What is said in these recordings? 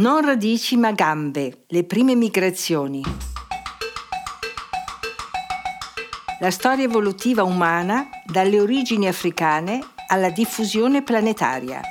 Non radici ma gambe, le prime migrazioni. La storia evolutiva umana dalle origini africane alla diffusione planetaria.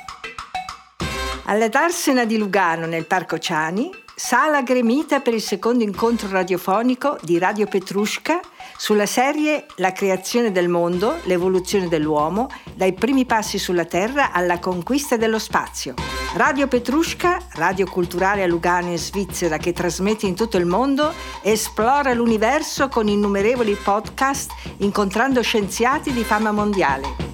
Alla Darsena di Lugano nel Parco Ciani, sala gremita per il secondo incontro radiofonico di Radio Petrushka sulla serie La creazione del mondo, l'evoluzione dell'uomo, dai primi passi sulla Terra alla conquista dello spazio. Radio Petrushka, radio culturale a Lugano in Svizzera che trasmette in tutto il mondo, esplora l'universo con innumerevoli podcast incontrando scienziati di fama mondiale.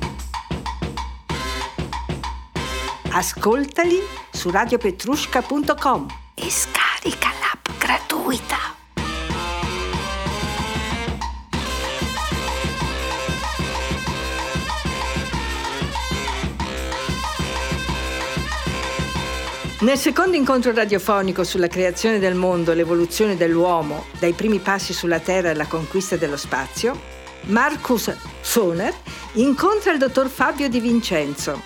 Ascoltali su radiopetrushka.com e scarica l'app gratuita. Nel secondo incontro radiofonico sulla creazione del mondo e l'evoluzione dell'uomo, dai primi passi sulla Terra alla conquista dello spazio, Marcus Soner incontra il dottor Fabio Di Vincenzo,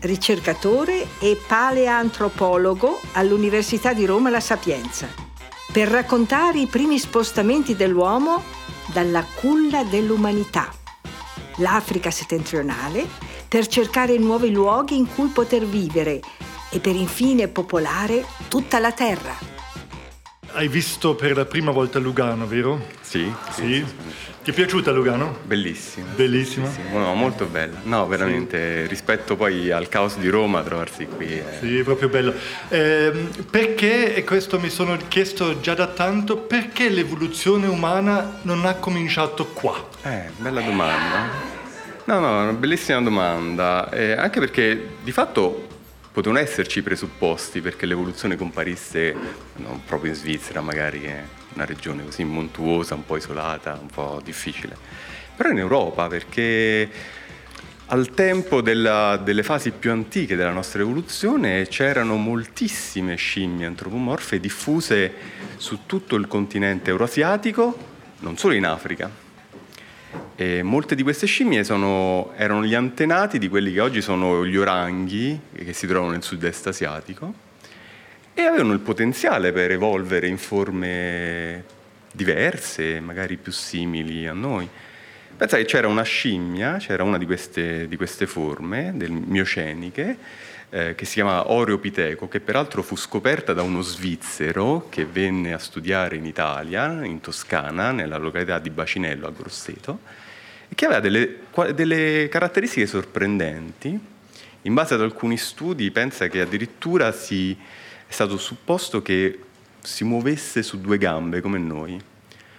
ricercatore e paleantropologo all'Università di Roma La Sapienza, per raccontare i primi spostamenti dell'uomo dalla culla dell'umanità, l'Africa settentrionale, per cercare nuovi luoghi in cui poter vivere e per infine popolare tutta la terra. Hai visto per la prima volta Lugano, vero? Sì. Sì. sì. Ti è piaciuta Lugano? Bellissima. Bellissima? Sì, no, molto bella. No, veramente, sì. rispetto poi al caos di Roma, trovarsi qui. È... Sì, è proprio bello. Eh, perché, e questo mi sono chiesto già da tanto, perché l'evoluzione umana non ha cominciato qua? Eh, bella domanda. No, no, una bellissima domanda. Eh, anche perché di fatto potevano esserci i presupposti perché l'evoluzione comparisse non proprio in Svizzera, magari è una regione così montuosa, un po' isolata, un po' difficile, però in Europa perché al tempo della, delle fasi più antiche della nostra evoluzione c'erano moltissime scimmie antropomorfe diffuse su tutto il continente euroasiatico, non solo in Africa. E molte di queste scimmie sono, erano gli antenati di quelli che oggi sono gli oranghi, che si trovano nel sud-est asiatico, e avevano il potenziale per evolvere in forme diverse, magari più simili a noi. Pensa che c'era una scimmia, c'era una di queste, di queste forme, del mioceniche, eh, che si chiama Oreopiteco, che peraltro fu scoperta da uno svizzero che venne a studiare in Italia, in Toscana, nella località di Bacinello a Grosseto, che aveva delle, delle caratteristiche sorprendenti. In base ad alcuni studi pensa che addirittura si, è stato supposto che si muovesse su due gambe come noi.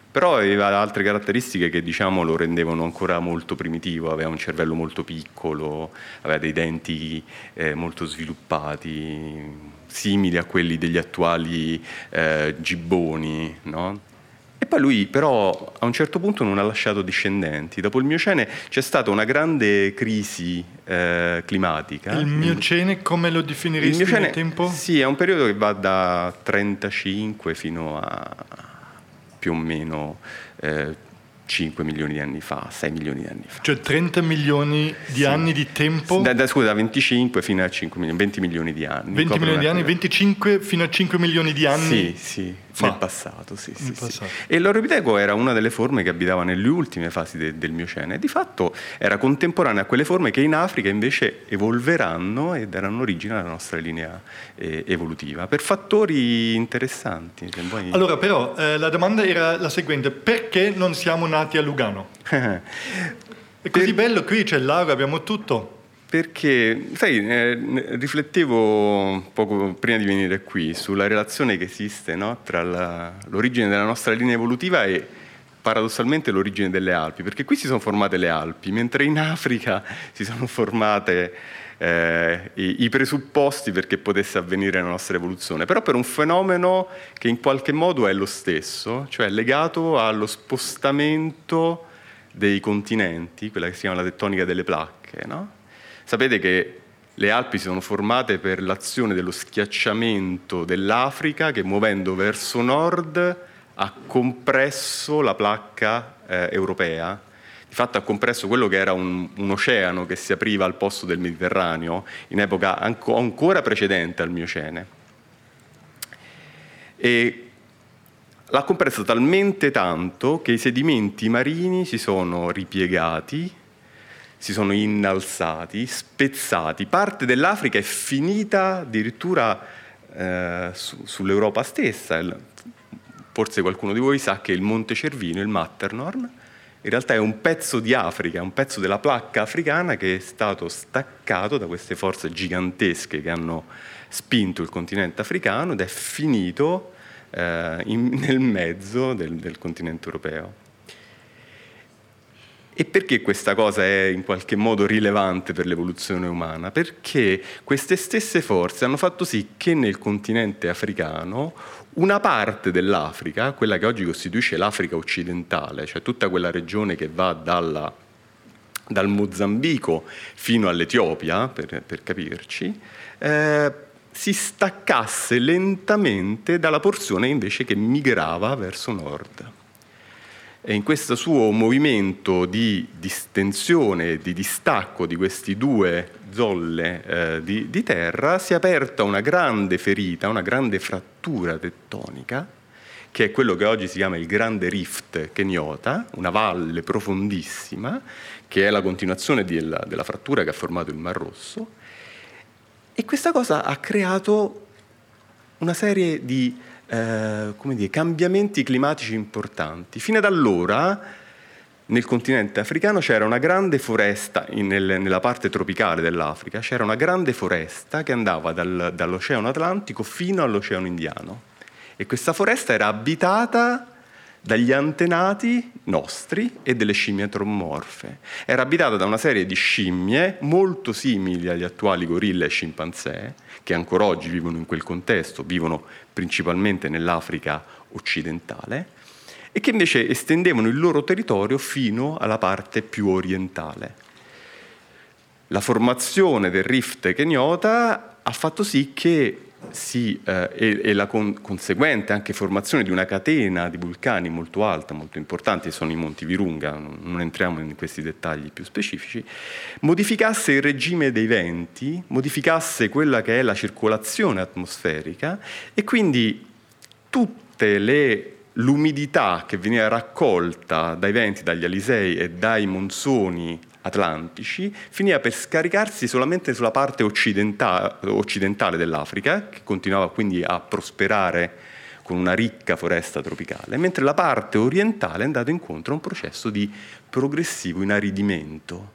Però aveva altre caratteristiche che diciamo, lo rendevano ancora molto primitivo, aveva un cervello molto piccolo, aveva dei denti eh, molto sviluppati, simili a quelli degli attuali eh, gibboni. No? E poi lui però a un certo punto non ha lasciato discendenti. Dopo il Miocene c'è stata una grande crisi eh, climatica. Il Miocene come lo definiresti il Miocene, tempo? Sì, è un periodo che va da 35 fino a più o meno eh, 5 milioni di anni fa, 6 milioni di anni fa. Cioè 30 milioni di sì. anni di tempo? Da, da, scusa, da 25 fino a 5 milioni, 20 milioni di anni. 20 milioni di anni, 25 fino a 5 milioni di anni? Sì, sì, fa. nel passato, sì, nel sì, passato. sì. E l'Oropiteco era una delle forme che abitava nelle ultime fasi de, del Miocene e di fatto era contemporanea a quelle forme che in Africa invece evolveranno e daranno origine alla nostra linea eh, evolutiva, per fattori interessanti. Vuoi... Allora però eh, la domanda era la seguente, perché non siamo nati a Lugano? È così per... bello qui, c'è il lago, abbiamo tutto. Perché, sai, eh, riflettevo poco prima di venire qui sulla relazione che esiste no? tra la, l'origine della nostra linea evolutiva e paradossalmente l'origine delle Alpi, perché qui si sono formate le Alpi, mentre in Africa si sono formate eh, i, i, presupposti perché potesse avvenire la nostra evoluzione, però per un fenomeno che in qualche modo è lo stesso, cioè legato allo spostamento dei continenti, quella che si chiama la tettonica delle placche, no? Sapete che le Alpi si sono formate per l'azione dello schiacciamento dell'Africa che muovendo verso nord ha compresso la placca eh, europea. Di fatto ha compresso quello che era un, un, oceano che si apriva al posto del Mediterraneo in epoca anco, ancora precedente al Miocene. e l'ha compressa talmente tanto che i sedimenti marini si sono ripiegati, si sono innalzati, spezzati. Parte dell'Africa è finita addirittura eh, su, sull'Europa stessa. Forse qualcuno di voi sa che il Monte Cervino, il Matterhorn, in realtà è un pezzo di Africa, un pezzo della placca africana che è stato staccato da queste forze gigantesche che hanno spinto il continente africano ed è finito eh, in, nel mezzo del, del continente europeo. E perché questa cosa è in qualche modo rilevante per l'evoluzione umana? Perché queste stesse forze hanno fatto sì che nel continente africano una parte dell'Africa, quella che oggi costituisce l'Africa occidentale, cioè tutta quella regione che va dalla, dal Mozambico fino all'Etiopia, per, per capirci, eh, si staccasse lentamente dalla porzione invece che migrava verso nord. E in questo suo movimento di distensione, di distacco di queste due zolle eh, di, di terra, si è aperta una grande ferita, una grande frattura tettonica, che è quello che oggi si chiama il grande rift kenyota, una valle profondissima, che è la continuazione della, della frattura che ha formato il Mar Rosso, e questa cosa ha creato una serie di eh, dire, cambiamenti climatici importanti. Fino ad allora nel continente africano c'era una grande foresta, in, nel, nella parte tropicale dell'Africa, c'era una grande foresta che andava dal, dall'Oceano Atlantico fino all'Oceano Indiano. E questa foresta era abitata dagli antenati nostri e delle scimmie antropomorfe. Era abitata da una serie di scimmie molto simili agli attuali gorilla e scimpanzé, che ancora oggi vivono in quel contesto, vivono principalmente nell'Africa occidentale, e che invece estendevano il loro territorio fino alla parte più orientale. La formazione del rift kenyota ha fatto sì che sì, eh, e, e, la con, conseguente anche formazione di una catena di vulcani molto alta, molto importante, sono i Monti Virunga, non, non entriamo in questi dettagli più specifici, modificasse il regime dei venti, modificasse quella che è la circolazione atmosferica e quindi tutte le l'umidità che veniva raccolta dai venti, dagli alisei e dai monsoni atlantici, finiva per scaricarsi solamente sulla parte occidentale, occidentale dell'Africa, che continuava quindi a prosperare con una ricca foresta tropicale, mentre la parte orientale è andata incontro a un processo di progressivo inaridimento,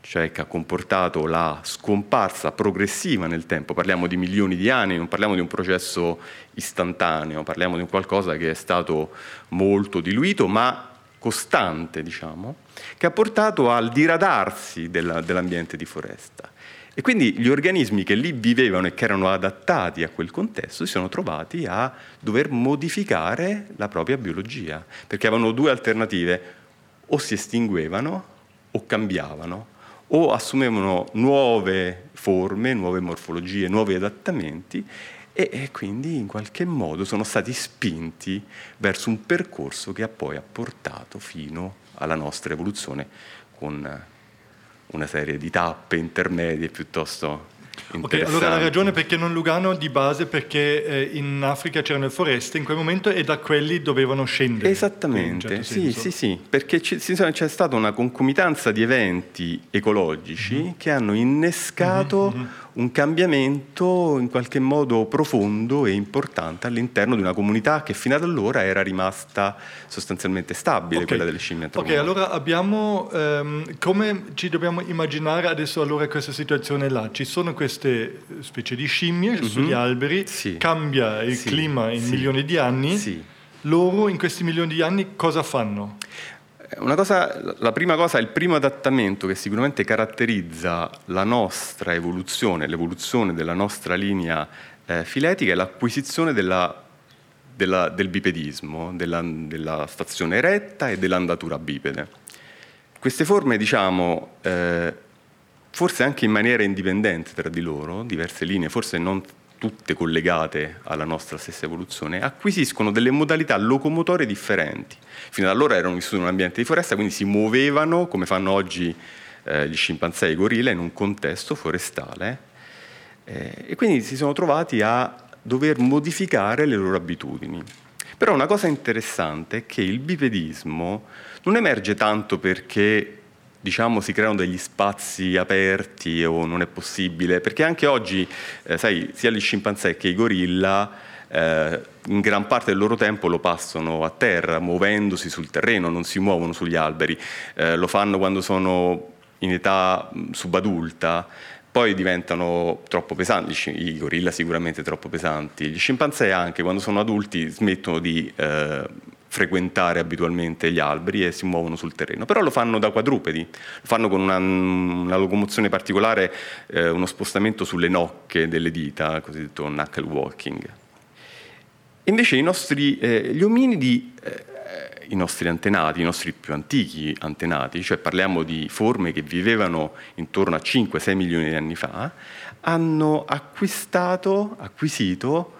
cioè che ha comportato la scomparsa progressiva nel tempo. Parliamo di milioni di anni, non parliamo di un processo istantaneo, parliamo di un qualcosa che è stato molto diluito, ma costante, diciamo, che ha portato al diradarsi della, dell'ambiente di foresta. E quindi gli organismi che lì vivevano e che erano adattati a quel contesto si sono trovati a dover modificare la propria biologia, perché avevano due alternative, o si estinguevano o cambiavano, o assumevano nuove forme, nuove morfologie, nuovi adattamenti e, e, quindi in qualche modo sono stati spinti verso un percorso che ha poi portato fino alla nostra evoluzione con una serie di tappe intermedie piuttosto Ok, allora la ragione perché non Lugano di base perché eh, in Africa c'erano le foreste in quel momento e da quelli dovevano scendere. Esattamente, certo sì, sì, sì, perché c- c'è stata una concomitanza di eventi ecologici mm-hmm. che hanno innescato mm-hmm un cambiamento in qualche modo profondo e importante all'interno di una comunità che fino ad allora era rimasta sostanzialmente stabile, okay. quella delle scimmie Ok, allora abbiamo, um, come ci dobbiamo immaginare adesso allora questa situazione là? Ci sono queste specie di scimmie mm-hmm. sugli alberi, sì. cambia il sì. clima in sì. milioni di anni, loro in questi milioni di anni cosa fanno? Cosa, la prima cosa, il primo adattamento che sicuramente caratterizza la nostra evoluzione, l'evoluzione della nostra linea eh, filetica è l'acquisizione della, della, del bipedismo, della, della, stazione eretta e dell'andatura bipede. Queste forme, diciamo, eh, forse anche in maniera indipendente tra di loro, diverse linee, forse non tutte collegate alla nostra stessa evoluzione, acquisiscono delle modalità locomotorie differenti. Fino ad allora erano vissuti in un ambiente di foresta, quindi si muovevano, come fanno oggi eh, gli scimpanzé e i gorilla, in un contesto forestale. Eh, e quindi si sono trovati a dover modificare le loro abitudini. Però una cosa interessante è che il bipedismo non emerge tanto perché diciamo, si creano degli spazi aperti o non è possibile, perché anche oggi, eh, sai, sia gli scimpanzé che i gorilla eh, in gran parte del loro tempo lo passano a terra, muovendosi sul terreno, non si muovono sugli alberi, eh, lo fanno quando sono in età subadulta, poi diventano troppo pesanti, i gorilla sicuramente troppo pesanti, gli scimpanzé anche quando sono adulti smettono di eh, frequentare abitualmente gli alberi e si muovono sul terreno, però lo fanno da quadrupedi, lo fanno con una, una locomozione particolare, eh, uno spostamento sulle nocche delle dita, cosiddetto knuckle walking. Invece nostri, eh, gli ominidi, eh, i nostri antenati, i nostri più antichi antenati, cioè parliamo di forme che vivevano intorno a 5-6 milioni di anni fa, hanno acquistato, acquisito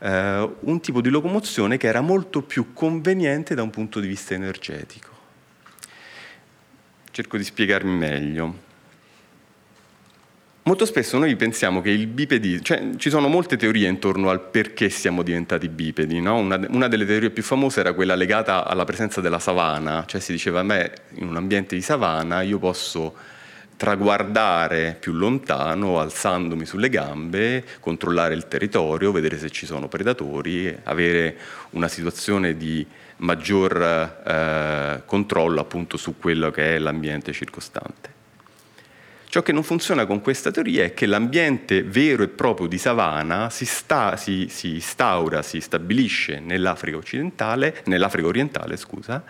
eh, un tipo di locomozione che era molto più conveniente da un punto di vista energetico. Cerco di spiegarmi meglio. Molto spesso noi pensiamo che il bipedismo, cioè ci sono molte teorie intorno al perché siamo diventati bipedi, no? una, una, delle teorie più famose era quella legata alla presenza della savana, cioè si diceva a me in un ambiente di savana io posso traguardare più lontano alzandomi sulle gambe, controllare il territorio, vedere se ci sono predatori, avere una situazione di maggior eh, controllo appunto su quello che è l'ambiente circostante. Ciò che non funziona con questa teoria è che l'ambiente vero e proprio di savana si, sta, si, si instaura, si stabilisce nell'Africa occidentale, nell'Africa orientale, scusa,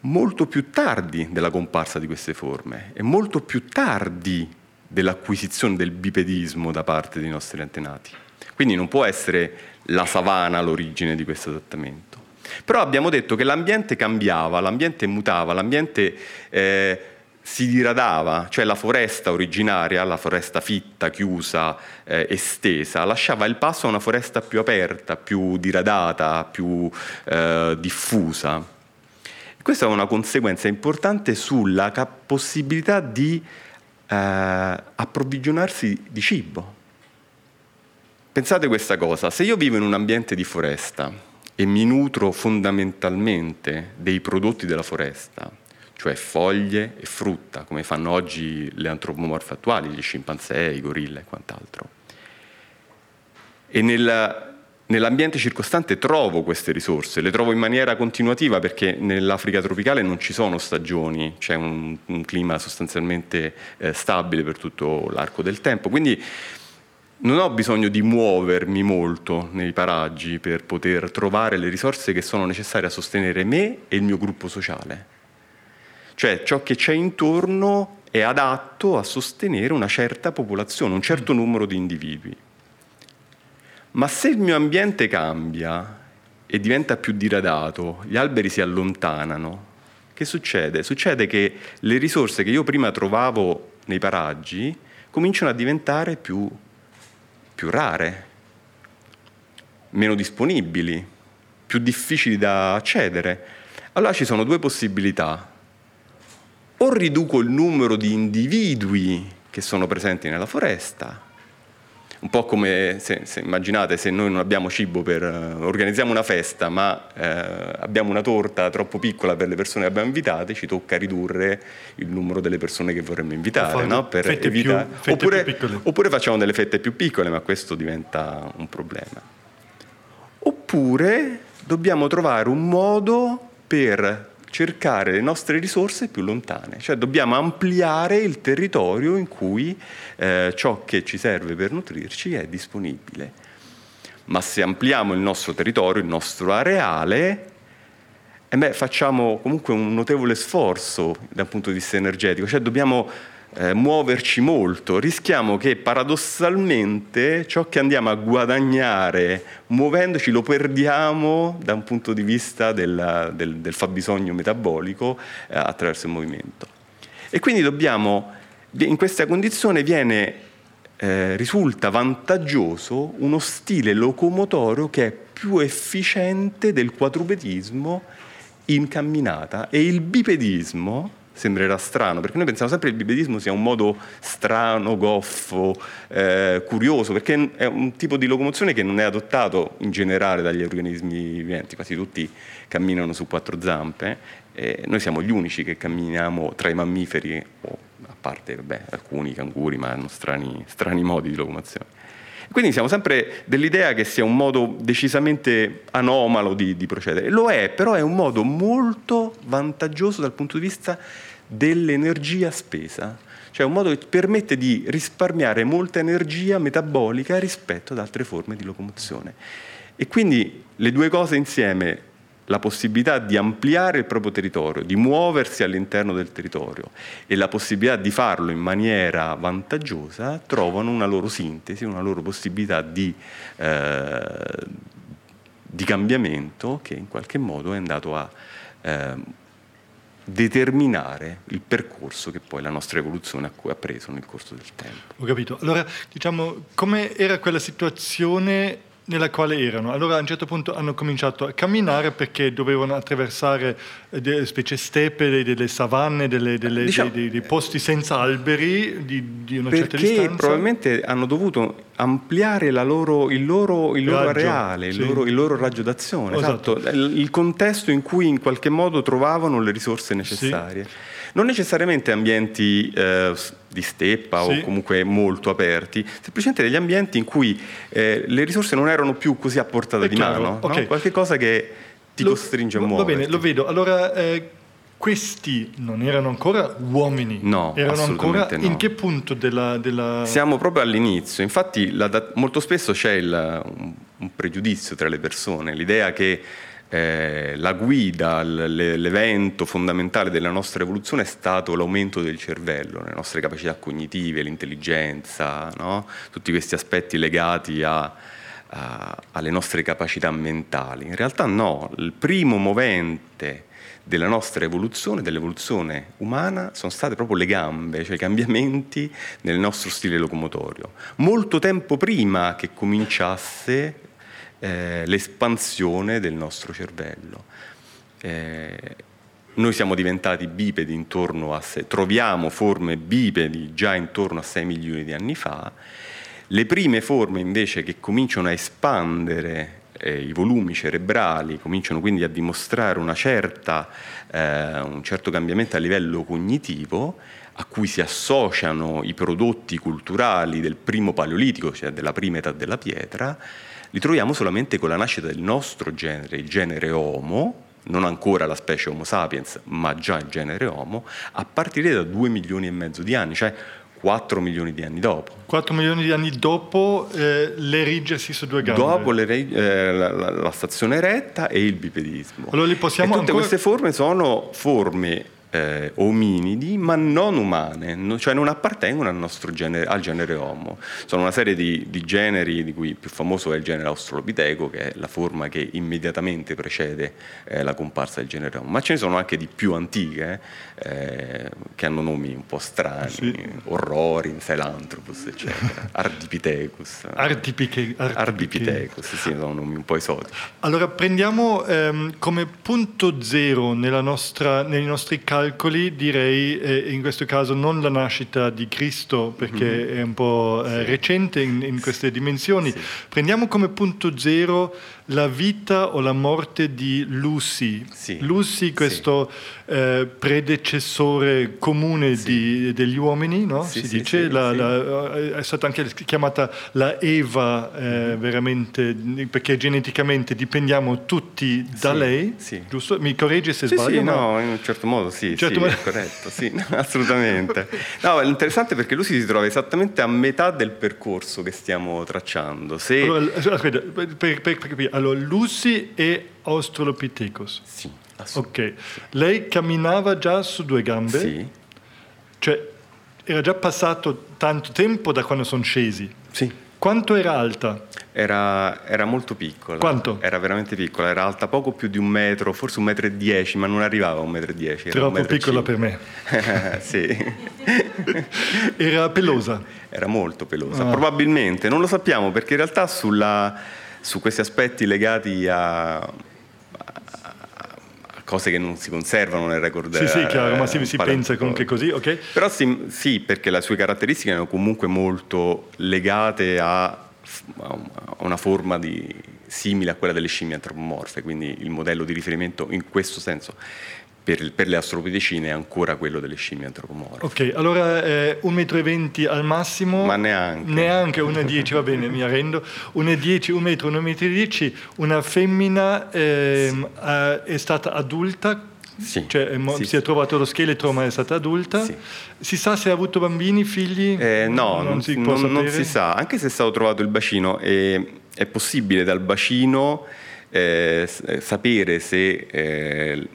molto più tardi della comparsa di queste forme e molto più tardi dell'acquisizione del bipedismo da parte dei nostri antenati. Quindi non può essere la savana l'origine di questo adattamento. Però abbiamo detto che l'ambiente cambiava, l'ambiente mutava, l'ambiente eh, si diradava, cioè la foresta originaria, la foresta fitta, chiusa, eh, estesa, lasciava il passo a una foresta più aperta, più diradata, più eh, diffusa. Questa è una conseguenza importante sulla possibilità di eh, approvvigionarsi di cibo. Pensate questa cosa, se io vivo in un ambiente di foresta e mi nutro fondamentalmente dei prodotti della foresta, cioè foglie e frutta, come fanno oggi le antropomorfe attuali, gli scimpanzé, i gorilla e quant'altro. E nel, nell'ambiente circostante trovo queste risorse, le trovo in maniera continuativa perché nell'Africa tropicale non ci sono stagioni, c'è un, un clima sostanzialmente eh, stabile per tutto l'arco del tempo. Quindi non ho bisogno di muovermi molto nei paraggi per poter trovare le risorse che sono necessarie a sostenere me e il mio gruppo sociale. Cioè ciò che c'è intorno è adatto a sostenere una certa popolazione, un certo numero di individui. Ma se il mio ambiente cambia e diventa più diradato, gli alberi si allontanano, che succede? Succede che le risorse che io prima trovavo nei paraggi cominciano a diventare più, più rare, meno disponibili, più difficili da accedere. Allora ci sono due possibilità o riduco il numero di individui che sono presenti nella foresta, un po' come se, se immaginate se noi non abbiamo cibo per uh, organizziamo una festa ma uh, abbiamo una torta troppo piccola per le persone che abbiamo invitate ci tocca ridurre il numero delle persone che vorremmo invitare no? per evitare oppure, oppure facciamo delle fette più piccole ma questo diventa un problema oppure dobbiamo trovare un modo per cercare le nostre risorse più lontane, cioè dobbiamo ampliare il territorio in cui eh, ciò che ci serve per nutrirci è disponibile. Ma se ampliamo il nostro territorio, il nostro areale, eh beh, facciamo comunque un notevole sforzo dal punto di vista energetico, cioè dobbiamo eh, muoverci molto, rischiamo che paradossalmente ciò che andiamo a guadagnare muovendoci lo perdiamo da un punto di vista del, del, del fabbisogno metabolico eh, attraverso il movimento. E quindi dobbiamo, in questa condizione viene, eh, risulta vantaggioso uno stile locomotorio che è più efficiente del quadrupedismo in camminata e il bipedismo sembrerà strano, perché noi pensiamo sempre che il bipedismo sia un modo strano, goffo, eh, curioso, perché è un tipo di locomozione che non è adottato in generale dagli organismi viventi, quasi tutti camminano su quattro zampe, e noi siamo gli unici che camminiamo tra i mammiferi, o a parte vabbè, alcuni canguri, ma hanno strani, strani modi di locomozione. Quindi siamo sempre dell'idea che sia un modo decisamente anomalo di, di, procedere. Lo è, però è un modo molto vantaggioso dal punto di vista dell'energia spesa. Cioè un modo che permette di risparmiare molta energia metabolica rispetto ad altre forme di locomozione. E quindi le due cose insieme, la possibilità di ampliare il proprio territorio, di muoversi all'interno del territorio e la possibilità di farlo in maniera vantaggiosa, trovano una loro sintesi, una loro possibilità di, eh, di cambiamento che in qualche modo è andato a eh, determinare il percorso che poi la nostra evoluzione ha preso nel corso del tempo. Ho capito. Allora, diciamo, come era quella situazione nella quale erano. Allora a un certo punto hanno cominciato a camminare perché dovevano attraversare eh, delle specie steppe, delle savanne, delle, delle, diciamo, dei, dei, posti senza alberi di, di una certa distanza. Perché probabilmente hanno dovuto ampliare loro, il loro, il loro raggio, areale, il, loro, il, loro, raggio d'azione, esatto. esatto. il contesto in cui in qualche modo trovavano le risorse necessarie. Sì non necessariamente ambienti eh, di steppa sì. o comunque molto aperti, semplicemente degli ambienti in cui eh, le risorse non erano più così a portata È di chiaro. mano, okay. no? qualche cosa che ti lo, costringe a muovere. Va bene, lo vedo. Allora, eh, questi non erano ancora uomini, no, erano ancora no. in che punto della, della... Siamo proprio all'inizio, infatti la, molto spesso c'è il, un, un pregiudizio tra le persone, l'idea che eh, la guida, l'evento fondamentale della nostra evoluzione è stato l'aumento del cervello, le nostre capacità cognitive, l'intelligenza, no? tutti questi aspetti legati a, a, alle nostre capacità mentali. In realtà no, il primo movente della nostra evoluzione, dell'evoluzione umana, sono state proprio le gambe, cioè i cambiamenti nel nostro stile locomotorio. Molto tempo prima che cominciasse eh, l'espansione del nostro cervello. Eh, noi siamo diventati bipedi intorno a 6, troviamo forme bipedi già intorno a 6 milioni di anni fa, le prime forme invece che cominciano a espandere eh, i volumi cerebrali, cominciano quindi a dimostrare certa, eh, un certo cambiamento a livello cognitivo, a cui si associano i prodotti culturali del primo paleolitico, cioè della prima età della pietra, li troviamo solamente con la nascita del nostro genere, il genere Homo, non ancora la specie Homo sapiens, ma già il genere Homo, a partire da 2 milioni e mezzo di anni, cioè 4 milioni di anni dopo. 4 milioni di anni dopo eh, l'erigersi su due gambe. Dopo eh, la, la, la, stazione retta e il bipedismo. Allora li possiamo e tutte ancora... queste forme sono forme eh, ominidi, ma non umane, no, cioè non appartengono al nostro genere, al genere Homo. Sono una serie di, di, generi, di cui il più famoso è il genere Australopiteco, che è la forma che immediatamente precede eh, la comparsa del genere Homo. Ma ce ne sono anche di più antiche, eh, che hanno nomi un po' strani, sì. Orrori, Sahelanthropus, eccetera, Ardipithecus. Ardipiche, Ardipithecus, sì, sono nomi un po' esotici. Allora prendiamo ehm, come punto zero nostra, nei nostri calcoli calcoli direi eh, in questo caso non la nascita di Cristo perché mm-hmm. è un po' eh, sì. recente in, in, queste dimensioni. Sì. Prendiamo come punto zero la vita o la morte di Lucy. Sì. Lucy, questo sì. eh, predecessore comune sì. di, degli uomini, no? si dice, la, la, è stata anche chiamata la Eva, eh, mm-hmm. veramente, perché geneticamente dipendiamo tutti da lei, giusto? Mi corregge se sbaglio? No, in un certo modo sì, certo modo... è corretto, sì, assolutamente. No, è interessante perché Lucy si trova esattamente a metà del percorso che stiamo tracciando. Se... Allora, aspetta, per, per, per capire, allora, Lucy è Australopithecus. Sì, Ok. Lei camminava già su due gambe? Sì. Cioè, era già passato tanto tempo da quando sono scesi? Sì. Quanto era alta? Era, era, molto piccola. Quanto? Era veramente piccola, era alta poco più di un metro, forse un metro e dieci, ma non arrivava a un metro e dieci. Troppo piccola per me. sì. era pelosa? Era molto pelosa, ah. probabilmente, non lo sappiamo perché in realtà sulla su questi aspetti legati a, a cose che non si conservano nel record. Sì, sì, chiaro, ma si, si pensa comunque così, ok? Però sì, sì, perché le sue caratteristiche erano comunque molto legate a una forma di, simile a quella delle scimmie antropomorfe, quindi il modello di riferimento in questo senso per, per le astropidecine è ancora quello delle scimmie antropomorfe. Ok, allora eh, 1,20 m al massimo? Ma neanche. Neanche 1,10 va bene, mi arrendo. 1,10 1 metro, 1,10 m, una femmina eh, sì. è stata adulta sì, cioè, sì, si è trovato lo scheletro ma è stata adulta. Si sa se ha avuto bambini, figli? Eh, no, non, si, non, non si, sa, anche se è stato trovato il bacino. Eh, è possibile dal bacino eh, eh, sapere se eh,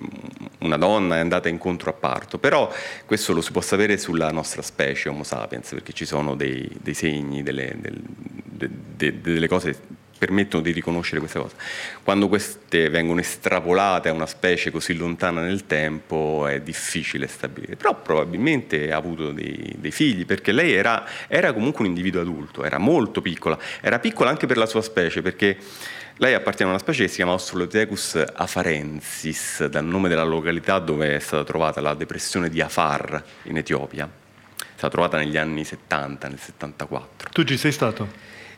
una donna è andata incontro a parto, però questo lo si può sapere sulla nostra specie Homo sapiens, perché ci sono dei, dei segni, delle, del, de, de, delle cose permettono di riconoscere questa cosa. Quando queste vengono estrapolate a una specie così lontana nel tempo è difficile stabilire, però probabilmente ha avuto dei, dei figli perché lei era, era comunque un individuo adulto, era molto piccola, era piccola anche per la sua specie perché lei appartiene a una specie che si chiama Australopithecus afarensis, dal nome della località dove è stata trovata la depressione di Afar in Etiopia. È stata trovata negli anni 70, nel 74. Tu ci sei stato?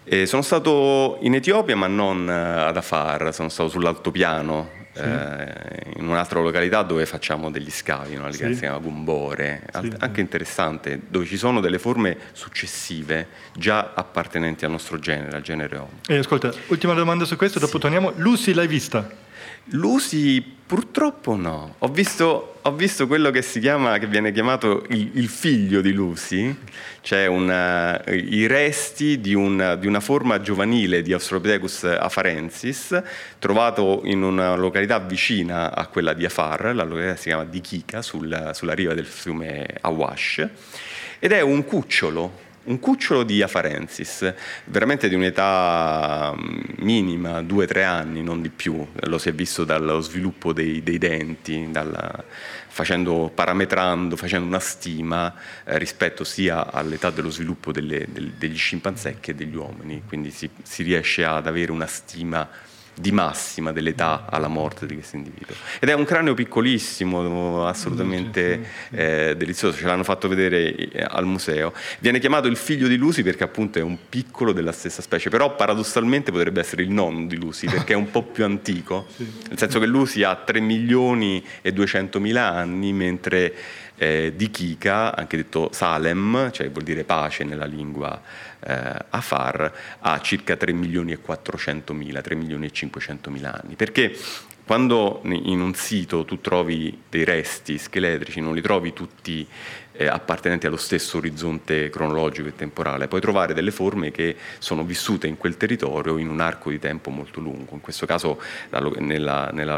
Eh, sono stato in Etiopia, ma non ad Afar, sono stato sull'altopiano sì. eh, in un'altra località dove facciamo degli scavi, una sì. si chiama Gumbore, sì, anche interessante, dove ci sono delle forme successive già appartenenti al nostro genere, al genere Homo. Eh, ascolta, ultima domanda su questo, dopo torniamo. Lucy l'hai vista? Lucy purtroppo no. Ho visto, ho visto quello che, chiama, che viene chiamato il, il, figlio di Lucy, cioè una, i resti di una, di una, forma giovanile di Australopithecus afarensis, trovato in una località vicina a quella di Afar, la località si chiama Dikika, sul, sulla riva del fiume Awash, ed è un cucciolo un cucciolo di Afarensis, veramente di un'età mm, minima, 2-3 anni, non di più, lo si è visto dallo sviluppo dei, dei denti, dalla, facendo, parametrando, facendo una stima eh, rispetto sia all'età dello sviluppo delle, del, degli scimpanzé che degli uomini, quindi si, si riesce ad avere una stima di massima dell'età alla morte di questo individuo. Ed è un cranio piccolissimo, assolutamente eh, delizioso, ce l'hanno fatto vedere eh, al museo. Viene chiamato il figlio di Lucy perché appunto è un piccolo della stessa specie, però paradossalmente potrebbe essere il nonno di Lucy perché è un po' più antico, nel senso che Lucy ha 3 milioni e 200 mila anni, mentre eh, di Kika, anche detto Salem, cioè vuol dire pace nella lingua eh, Afar, ha circa 3 milioni e 400 mila, 3 milioni e 500 mila anni. Perché quando in un sito tu trovi dei resti scheletrici, non li trovi tutti eh, appartenenti allo stesso orizzonte cronologico e temporale, puoi trovare delle forme che sono vissute in quel territorio in un arco di tempo molto lungo. In questo caso nella, nella,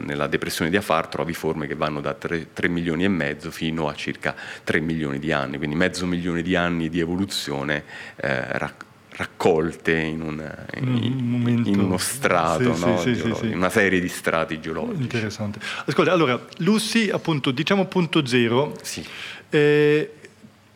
nella depressione di Afar trovi forme che vanno da 3, 3, milioni e mezzo fino a circa 3 milioni di anni, quindi mezzo milione di anni di evoluzione eh, rac- raccolte in, un, in, in uno strato, sì, no? sì, sì, in una serie di strati geologici. Interessante. Ascolta, allora, Lucy, appunto, diciamo punto zero. Eh,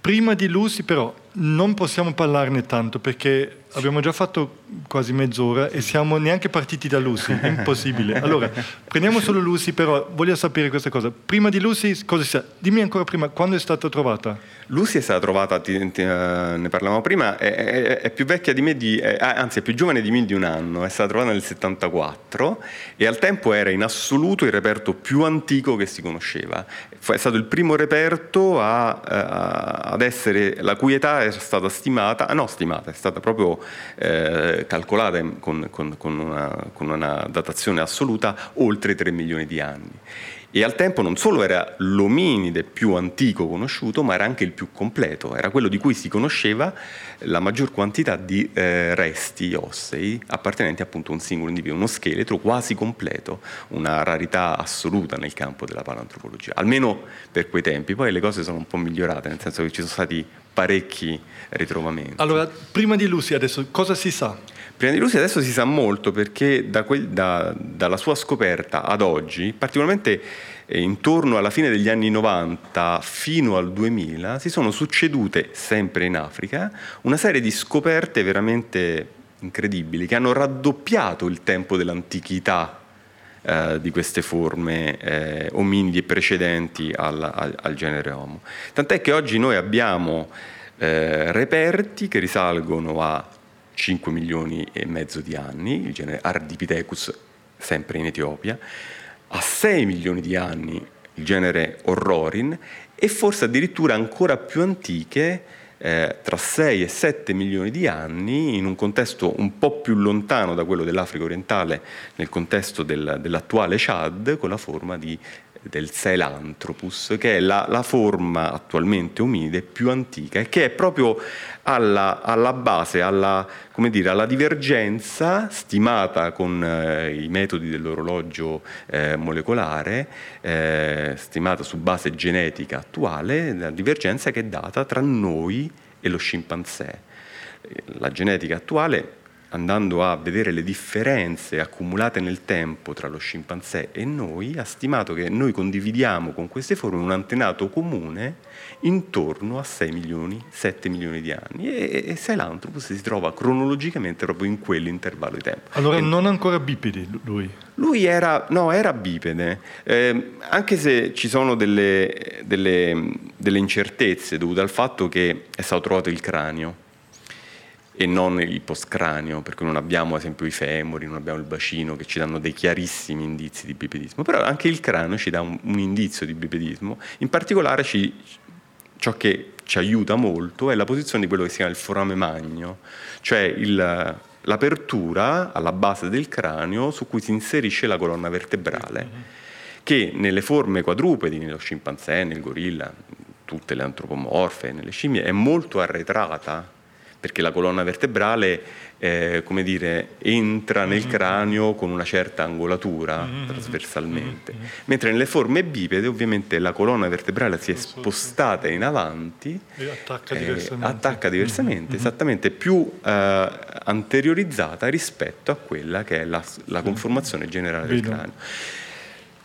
prima di Lucy, però, non possiamo parlarne tanto perché abbiamo già fatto quasi mezz'ora e siamo neanche partiti da Lucy, è impossibile. Allora, prendiamo solo Lucy, però voglio sapere questa cosa. Prima di Lucy, cosa sa? Dimmi ancora prima, quando è stata trovata? Lucy è stata trovata, ti, ti, uh, ne parlavamo prima, è, è, è, più vecchia di me, di, è, anzi è più giovane di me di un anno, è stata trovata nel 74 e al tempo era in assoluto il reperto più antico che si conosceva. È stato il primo reperto a, a, ad essere, la cui età è stata stimata, no stimata, è stata proprio eh, calcolata con, con, con, una, con una datazione assoluta oltre 3 milioni di anni e al tempo non solo era l'ominide più antico conosciuto, ma era anche il più completo, era quello di cui si conosceva la maggior quantità di eh, resti ossei appartenenti appunto a un singolo individuo, uno scheletro quasi completo, una rarità assoluta nel campo della paleantropologia, almeno per quei tempi. Poi le cose sono un po' migliorate, nel senso che ci sono stati parecchi ritrovamenti. Allora, prima di Lucy adesso cosa si sa? Prima di Lucy adesso si sa molto perché da quel, da, dalla sua scoperta ad oggi, particolarmente eh, intorno alla fine degli anni 90 fino al 2000, si sono succedute, sempre in Africa, una serie di scoperte veramente incredibili che hanno raddoppiato il tempo dell'antichità eh, di queste forme eh, ominidi precedenti al, al, al, genere Homo. Tant'è che oggi noi abbiamo eh, reperti che risalgono a 5 milioni e mezzo di anni, il genere Ardipithecus sempre in Etiopia, a 6 milioni di anni il genere Horrorin e forse addirittura ancora più antiche, eh, tra 6 e 7 milioni di anni, in un contesto un po' più lontano da quello dell'Africa orientale, nel contesto del, dell'attuale Chad, con la forma di del Sahelanthropus, che è la, la, forma attualmente ominide più antica e che è proprio alla, alla base, alla, dire, alla, divergenza stimata con eh, i metodi dell'orologio eh, molecolare, eh, stimata su base genetica attuale, la divergenza che è data tra noi e lo scimpanzé. La genetica attuale andando a vedere le differenze accumulate nel tempo tra lo scimpanzé e noi, ha stimato che noi condividiamo con queste forme un antenato comune intorno a 6 milioni, 7 milioni di anni e, e Sahelanthropus si trova cronologicamente proprio in quell'intervallo di tempo. Allora e, non ancora bipede lui? Lui era, no, era bipede, eh, anche se ci sono delle, delle, delle incertezze dovute al fatto che è stato trovato il cranio e non il postcranio, perché non abbiamo ad esempio i femori, non abbiamo il bacino che ci danno dei chiarissimi indizi di bipedismo, però anche il cranio ci dà un, un indizio di bipedismo, in particolare ci, ciò che ci aiuta molto è la posizione di quello che si chiama il forame magno, cioè il, l'apertura alla base del cranio su cui si inserisce la colonna vertebrale, che nelle forme quadrupedi, nello scimpanzé, nel gorilla, tutte le antropomorfe, nelle scimmie, è molto arretrata perché la colonna vertebrale eh, come dire, entra nel mm-hmm. cranio con una certa angolatura mm-hmm. trasversalmente, mm-hmm. mentre nelle forme bipede ovviamente la colonna vertebrale si è spostata in avanti e attacca eh, diversamente, attacca diversamente esattamente più eh, anteriorizzata rispetto a quella che è la, la conformazione generale del cranio.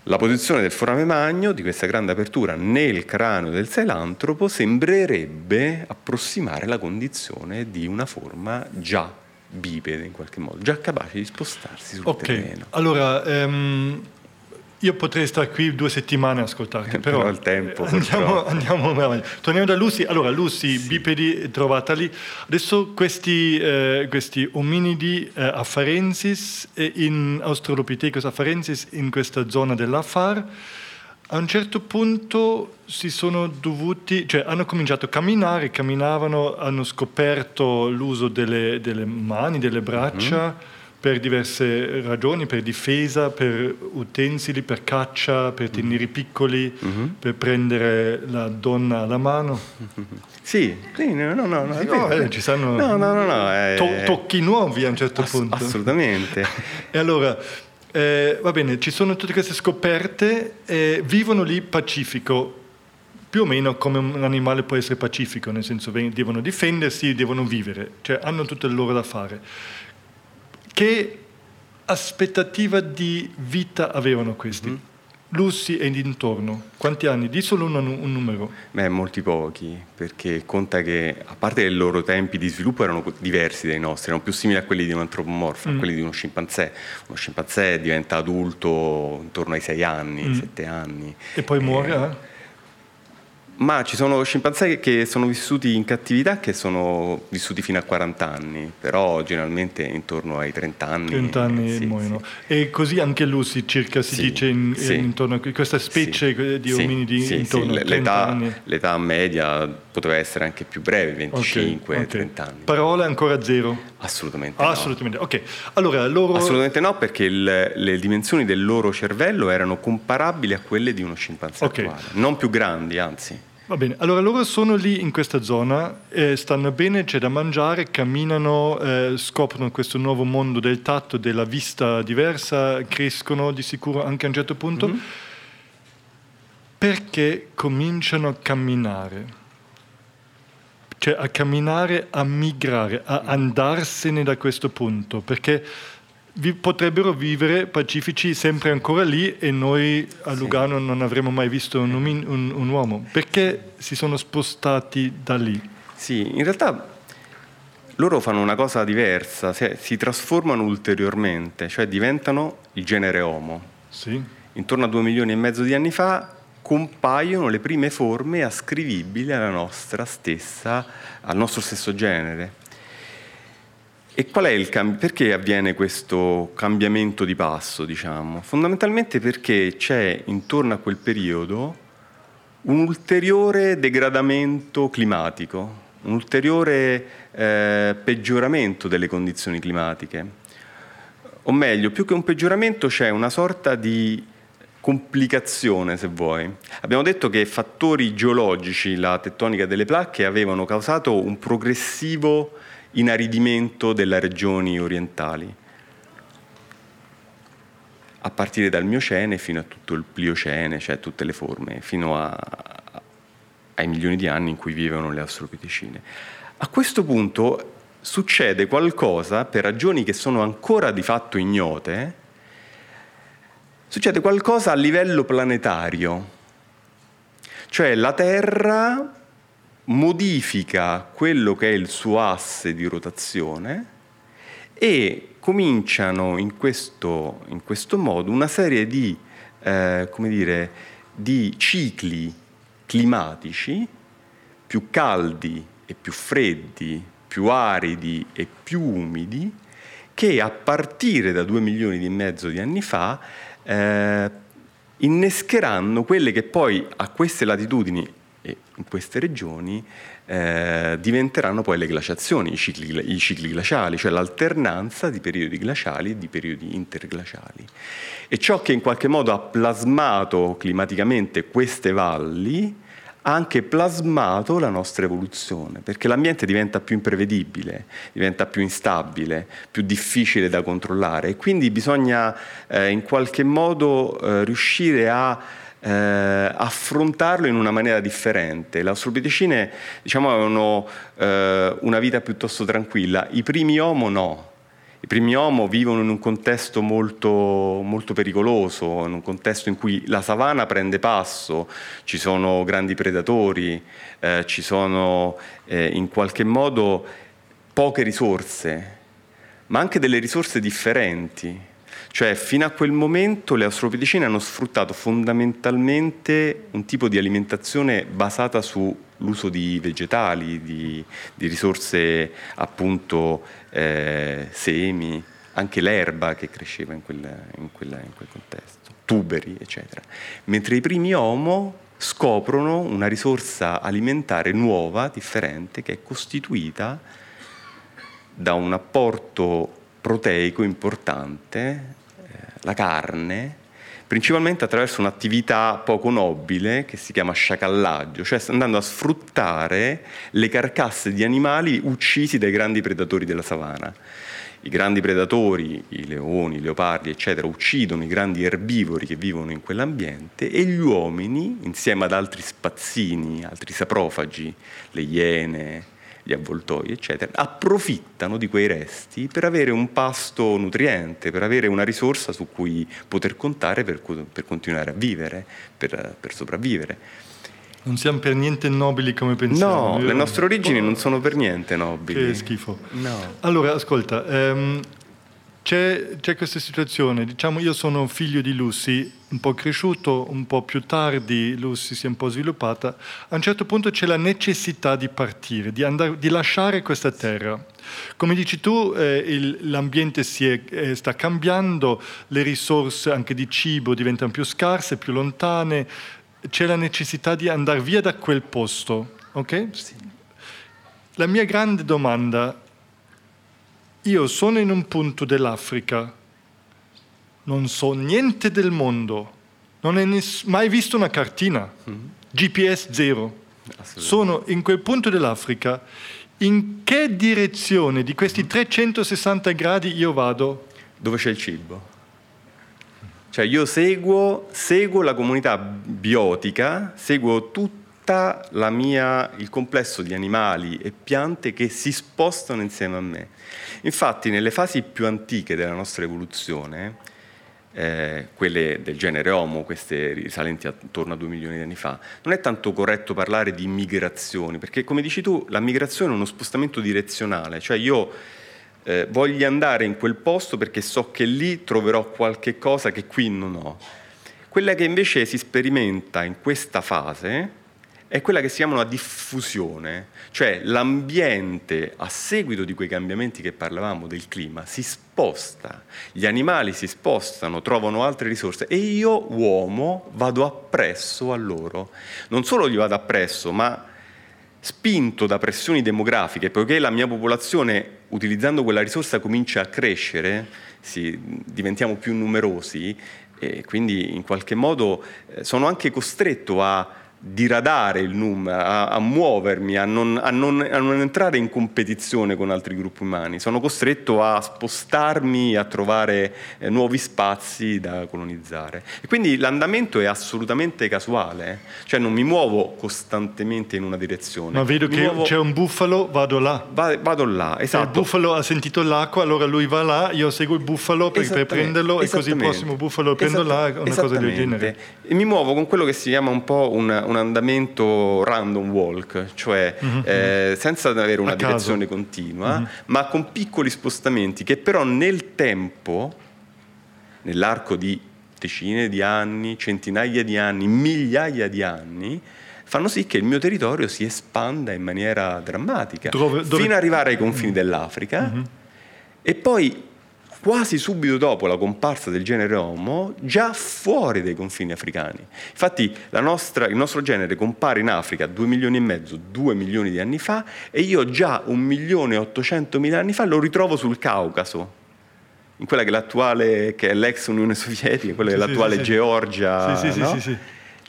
La posizione del forame magno, di questa grande apertura nel cranio del Sahelantropo, sembrerebbe approssimare la condizione di una forma già bipede in qualche modo, già capace di spostarsi sul okay. terreno. Allora, um, io potrei stare qui due settimane a ascoltarti, però, però il tempo. Andiamo, andiamo avanti. Torniamo da Lucy. Allora, Lucy, sì. bipedi trovata lì. Adesso questi, eh, questi ominidi eh, afarensis in Australopithecus afarensis in questa zona dell'Afar, a un certo punto si sono dovuti, cioè hanno cominciato a camminare, camminavano, hanno scoperto l'uso delle, delle mani, delle braccia. Mm-hmm per diverse ragioni, per difesa, per utensili, per caccia, per tenere piccoli, mm-hmm. per prendere la donna alla mano. Sì, sì no, no, no, no, no eh, ci sono no, no, no, no, eh, to- tocchi nuovi a un certo ass- punto. Assolutamente. e allora, eh, va bene, ci sono tutte queste scoperte, eh, vivono lì pacifico, più o meno come un animale può essere pacifico, nel senso che devono difendersi, devono vivere, cioè hanno tutto il loro da fare. Che aspettativa di vita avevano questi? Mm. Lussi e dintorno, quanti anni? Di solo un, un, numero? Beh, molti pochi, perché conta che, a parte che i loro tempi di sviluppo erano diversi dai nostri, erano più simili a quelli di un antropomorfo, mm. a quelli di uno scimpanzé. Uno scimpanzé diventa adulto intorno ai 6 anni, mm. 7 anni. E poi muore, eh? Eh? Ma ci sono scimpanzé che sono vissuti in cattività che sono vissuti fino a 40 anni, però generalmente intorno ai 30 anni. 30 anni sì, muoiono. Sì. E così anche Lucy circa si sì, dice in, intorno a questa specie di ominidi intorno a 30 l'età, anni. L'età media poteva essere anche più breve, 25, okay, okay. 30 anni. Parole ancora zero? Assolutamente Assolutamente no. ok. Allora, loro... Assolutamente no, perché il, le dimensioni del loro cervello erano comparabili a quelle di uno scimpanzé okay. attuale, non più grandi, anzi. Va bene, allora loro sono lì in questa zona, eh, stanno bene, c'è da mangiare, camminano, eh, scoprono questo nuovo mondo del tatto, della vista diversa, crescono di sicuro anche a un certo punto. Mm-hmm. Perché cominciano a camminare? Cioè a camminare, a migrare, a andarsene da questo punto, perché vi, potrebbero vivere pacifici sempre ancora lì e noi a Lugano sì. non avremmo mai visto un, un, un, uomo. Perché si sono spostati da lì? Sì, in realtà loro fanno una cosa diversa, si trasformano ulteriormente, cioè diventano il genere Homo. Sì. Intorno a due milioni e mezzo di anni fa compaiono le prime forme ascrivibili alla nostra stessa, al nostro stesso genere. E qual è il cam- perché avviene questo cambiamento di passo, diciamo? Fondamentalmente perché c'è intorno a quel periodo un ulteriore degradamento climatico, un ulteriore eh, peggioramento delle condizioni climatiche. O meglio, più che un peggioramento c'è una sorta di complicazione, se vuoi. Abbiamo detto che fattori geologici, la tettonica delle placche, avevano causato un progressivo inaridimento delle regioni orientali, a partire dal Miocene fino a tutto il Pliocene, cioè tutte le forme, fino a, ai milioni di anni in cui vivevano le Australopithecine. A questo punto succede qualcosa, per ragioni che sono ancora di fatto ignote, succede qualcosa a livello planetario, cioè la Terra modifica quello che è il suo asse di rotazione e cominciano in questo, in questo modo una serie di, eh, dire, di cicli climatici più caldi e più freddi, più aridi e più umidi, che a partire da due milioni e mezzo di anni fa eh, innescheranno quelle che poi a queste latitudini e queste regioni eh, diventeranno poi le glaciazioni, i cicli, i cicli, glaciali, cioè l'alternanza di periodi glaciali e di periodi interglaciali. E ciò che in qualche modo ha plasmato climaticamente queste valli ha anche plasmato la nostra evoluzione, perché l'ambiente diventa più imprevedibile, diventa più instabile, più difficile da controllare e quindi bisogna eh, in qualche modo eh, riuscire a eh, affrontarlo in una maniera differente. Le australopitecine diciamo, avevano eh, una vita piuttosto tranquilla, i primi Homo no. I primi Homo vivono in un contesto molto, molto pericoloso, in un contesto in cui la savana prende passo, ci sono grandi predatori, eh, ci sono eh, in qualche modo poche risorse, ma anche delle risorse differenti. Cioè, fino a quel momento le australopithecine hanno sfruttato fondamentalmente un tipo di alimentazione basata sull'uso di vegetali, di, di risorse appunto eh, semi, anche l'erba che cresceva in, quel, in, quella, in quel contesto, tuberi, eccetera. Mentre i primi Homo scoprono una risorsa alimentare nuova, differente, che è costituita da un apporto proteico importante la carne, principalmente attraverso un'attività poco nobile che si chiama sciacallaggio, cioè andando a sfruttare le carcasse di animali uccisi dai grandi predatori della savana. I grandi predatori, i leoni, i leopardi, eccetera, uccidono i grandi erbivori che vivono in quell'ambiente e gli uomini, insieme ad altri spazzini, altri saprofagi, le iene, gli avvoltoi, eccetera, approfittano di quei resti per avere un pasto nutriente, per avere una risorsa su cui poter contare per, per continuare a vivere, per, per, sopravvivere. Non siamo per niente nobili come pensiamo. No, le nostre origini non sono per niente nobili. Che schifo. No. Allora, ascolta, um, c'è, c'è, questa situazione, diciamo io sono figlio di Lucy, un po' cresciuto, un po' più tardi Lucy si è un po' sviluppata, a un certo punto c'è la necessità di partire, di, andare, di lasciare questa terra. Come dici tu, eh, il, l'ambiente è, eh, sta cambiando, le risorse anche di cibo diventano più scarse, più lontane, c'è la necessità di andare via da quel posto. Okay? Sì. La mia grande domanda io sono in un punto dell'Africa, non so niente del mondo, non ho mai visto una cartina, mm-hmm. GPS zero. Sono in quel punto dell'Africa. In che direzione di questi 360 gradi io vado? Dove c'è il cibo? Cioè io seguo, seguo la comunità biotica, seguo tutto mia, il complesso di animali e piante che si spostano insieme a me. Infatti nelle fasi più antiche della nostra evoluzione, eh, quelle del genere Homo, queste risalenti attorno a due milioni di anni fa, non è tanto corretto parlare di migrazioni, perché come dici tu, la migrazione è uno spostamento direzionale, cioè io eh, voglio andare in quel posto perché so che lì troverò qualche cosa che qui non ho. Quella che invece si sperimenta in questa fase è quella che si chiama una diffusione, cioè l'ambiente a seguito di quei cambiamenti che parlavamo del clima si sposta, gli animali si spostano, trovano altre risorse e io uomo vado appresso a loro. Non solo gli vado appresso, ma spinto da pressioni demografiche, poiché la mia popolazione utilizzando quella risorsa comincia a crescere, sì, diventiamo più numerosi e quindi in qualche modo eh, sono anche costretto a diradare il numero, a, a muovermi, a non, a, non, a non, entrare in competizione con altri gruppi umani. Sono costretto a spostarmi, a trovare eh, nuovi spazi da colonizzare. E quindi l'andamento è assolutamente casuale, eh. cioè non mi muovo costantemente in una direzione. Ma vedo mi che muovo... c'è un bufalo, vado là. Va, vado là, esatto. Se il bufalo ha sentito l'acqua, allora lui va là, io seguo il bufalo per, per prenderlo e così il prossimo bufalo lo prendo là, una cosa del genere. E mi muovo con quello che si chiama un po' un un andamento random walk, cioè mm-hmm. eh, senza avere una direzione continua, mm-hmm. ma con piccoli spostamenti che però nel tempo, nell'arco di decine di anni, centinaia di anni, migliaia di anni, fanno sì che il mio territorio si espanda in maniera drammatica, dove, dove... fino ad arrivare ai confini mm-hmm. dell'Africa. Mm-hmm. E poi quasi subito dopo la comparsa del genere Homo, già fuori dai confini africani. Infatti nostra, il nostro genere compare in Africa 2 milioni e mezzo, 2 milioni di anni fa e io già 1 milione e 800 mila anni fa lo ritrovo sul Caucaso, in quella che è l'attuale, che è l'ex Unione Sovietica, quella che è l'attuale sì, sì, Georgia. Sì, sì, no? sì, sì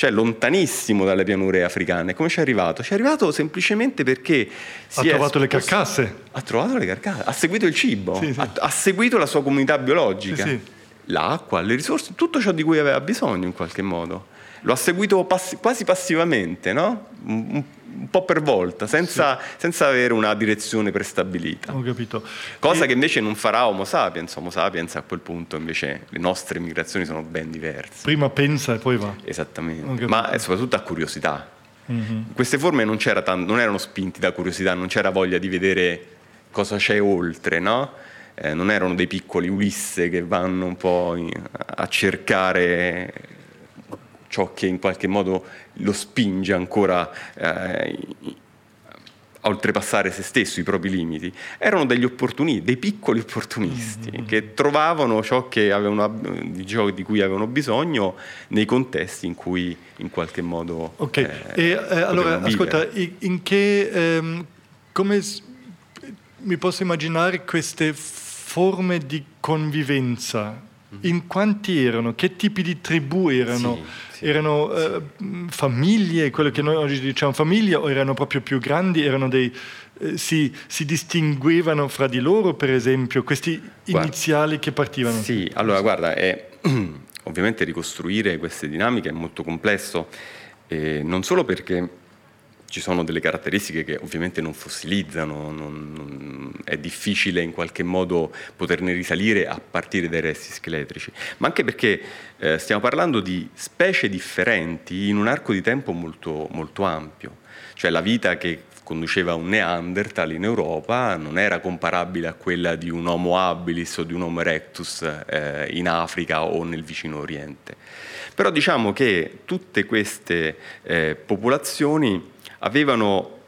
cioè lontanissimo dalle pianure africane. Come ci è arrivato? Ci è arrivato semplicemente perché ha trovato le carcasse. Ha trovato le carcasse, ha seguito il cibo, sì, sì. Ha, ha, seguito la sua comunità biologica, sì, l'acqua, le risorse, tutto ciò di cui aveva bisogno in qualche modo. Lo ha seguito pass- quasi passivamente, no? Un, un po' per volta, senza, sì. senza, avere una direzione prestabilita. Ho capito. Cosa e... che invece non farà Homo sapiens. Homo sapiens a quel punto invece le nostre migrazioni sono ben diverse. Prima pensa e poi va. Esattamente, ma soprattutto a curiosità. Mm-hmm. Queste forme non, tant- non, erano spinti da curiosità, non c'era voglia di vedere cosa c'è oltre, no? Eh, non erano dei piccoli Ulisse che vanno un po' in- a cercare ciò che in qualche modo lo spinge ancora eh, a oltrepassare se stesso, i propri limiti, erano degli opportunisti, dei piccoli opportunisti mm-hmm. che trovavano ciò, avevano, ciò, di cui avevano bisogno nei contesti in cui in qualche modo... Ok, eh, e, eh, allora vivere. ascolta, in che, ehm, come mi posso immaginare queste forme di convivenza? Mm-hmm. In quanti erano? Che tipi di tribù erano? Sì erano eh, famiglie, quello che noi oggi diciamo famiglie, o erano proprio più grandi, erano dei, eh, si, si, distinguevano fra di loro, per esempio, questi guarda, iniziali che partivano? Sì, allora guarda, è, ovviamente ricostruire queste dinamiche è molto complesso, eh, non solo perché ci sono delle caratteristiche che ovviamente non fossilizzano, non, non, è difficile in qualche modo poterne risalire a partire dai resti scheletrici, ma anche perché eh, stiamo parlando di specie differenti in un arco di tempo molto, molto ampio, cioè la vita che conduceva un Neanderthal in Europa non era comparabile a quella di un Homo habilis o di un Homo erectus eh, in Africa o nel vicino Oriente. Però diciamo che tutte queste eh, popolazioni avevano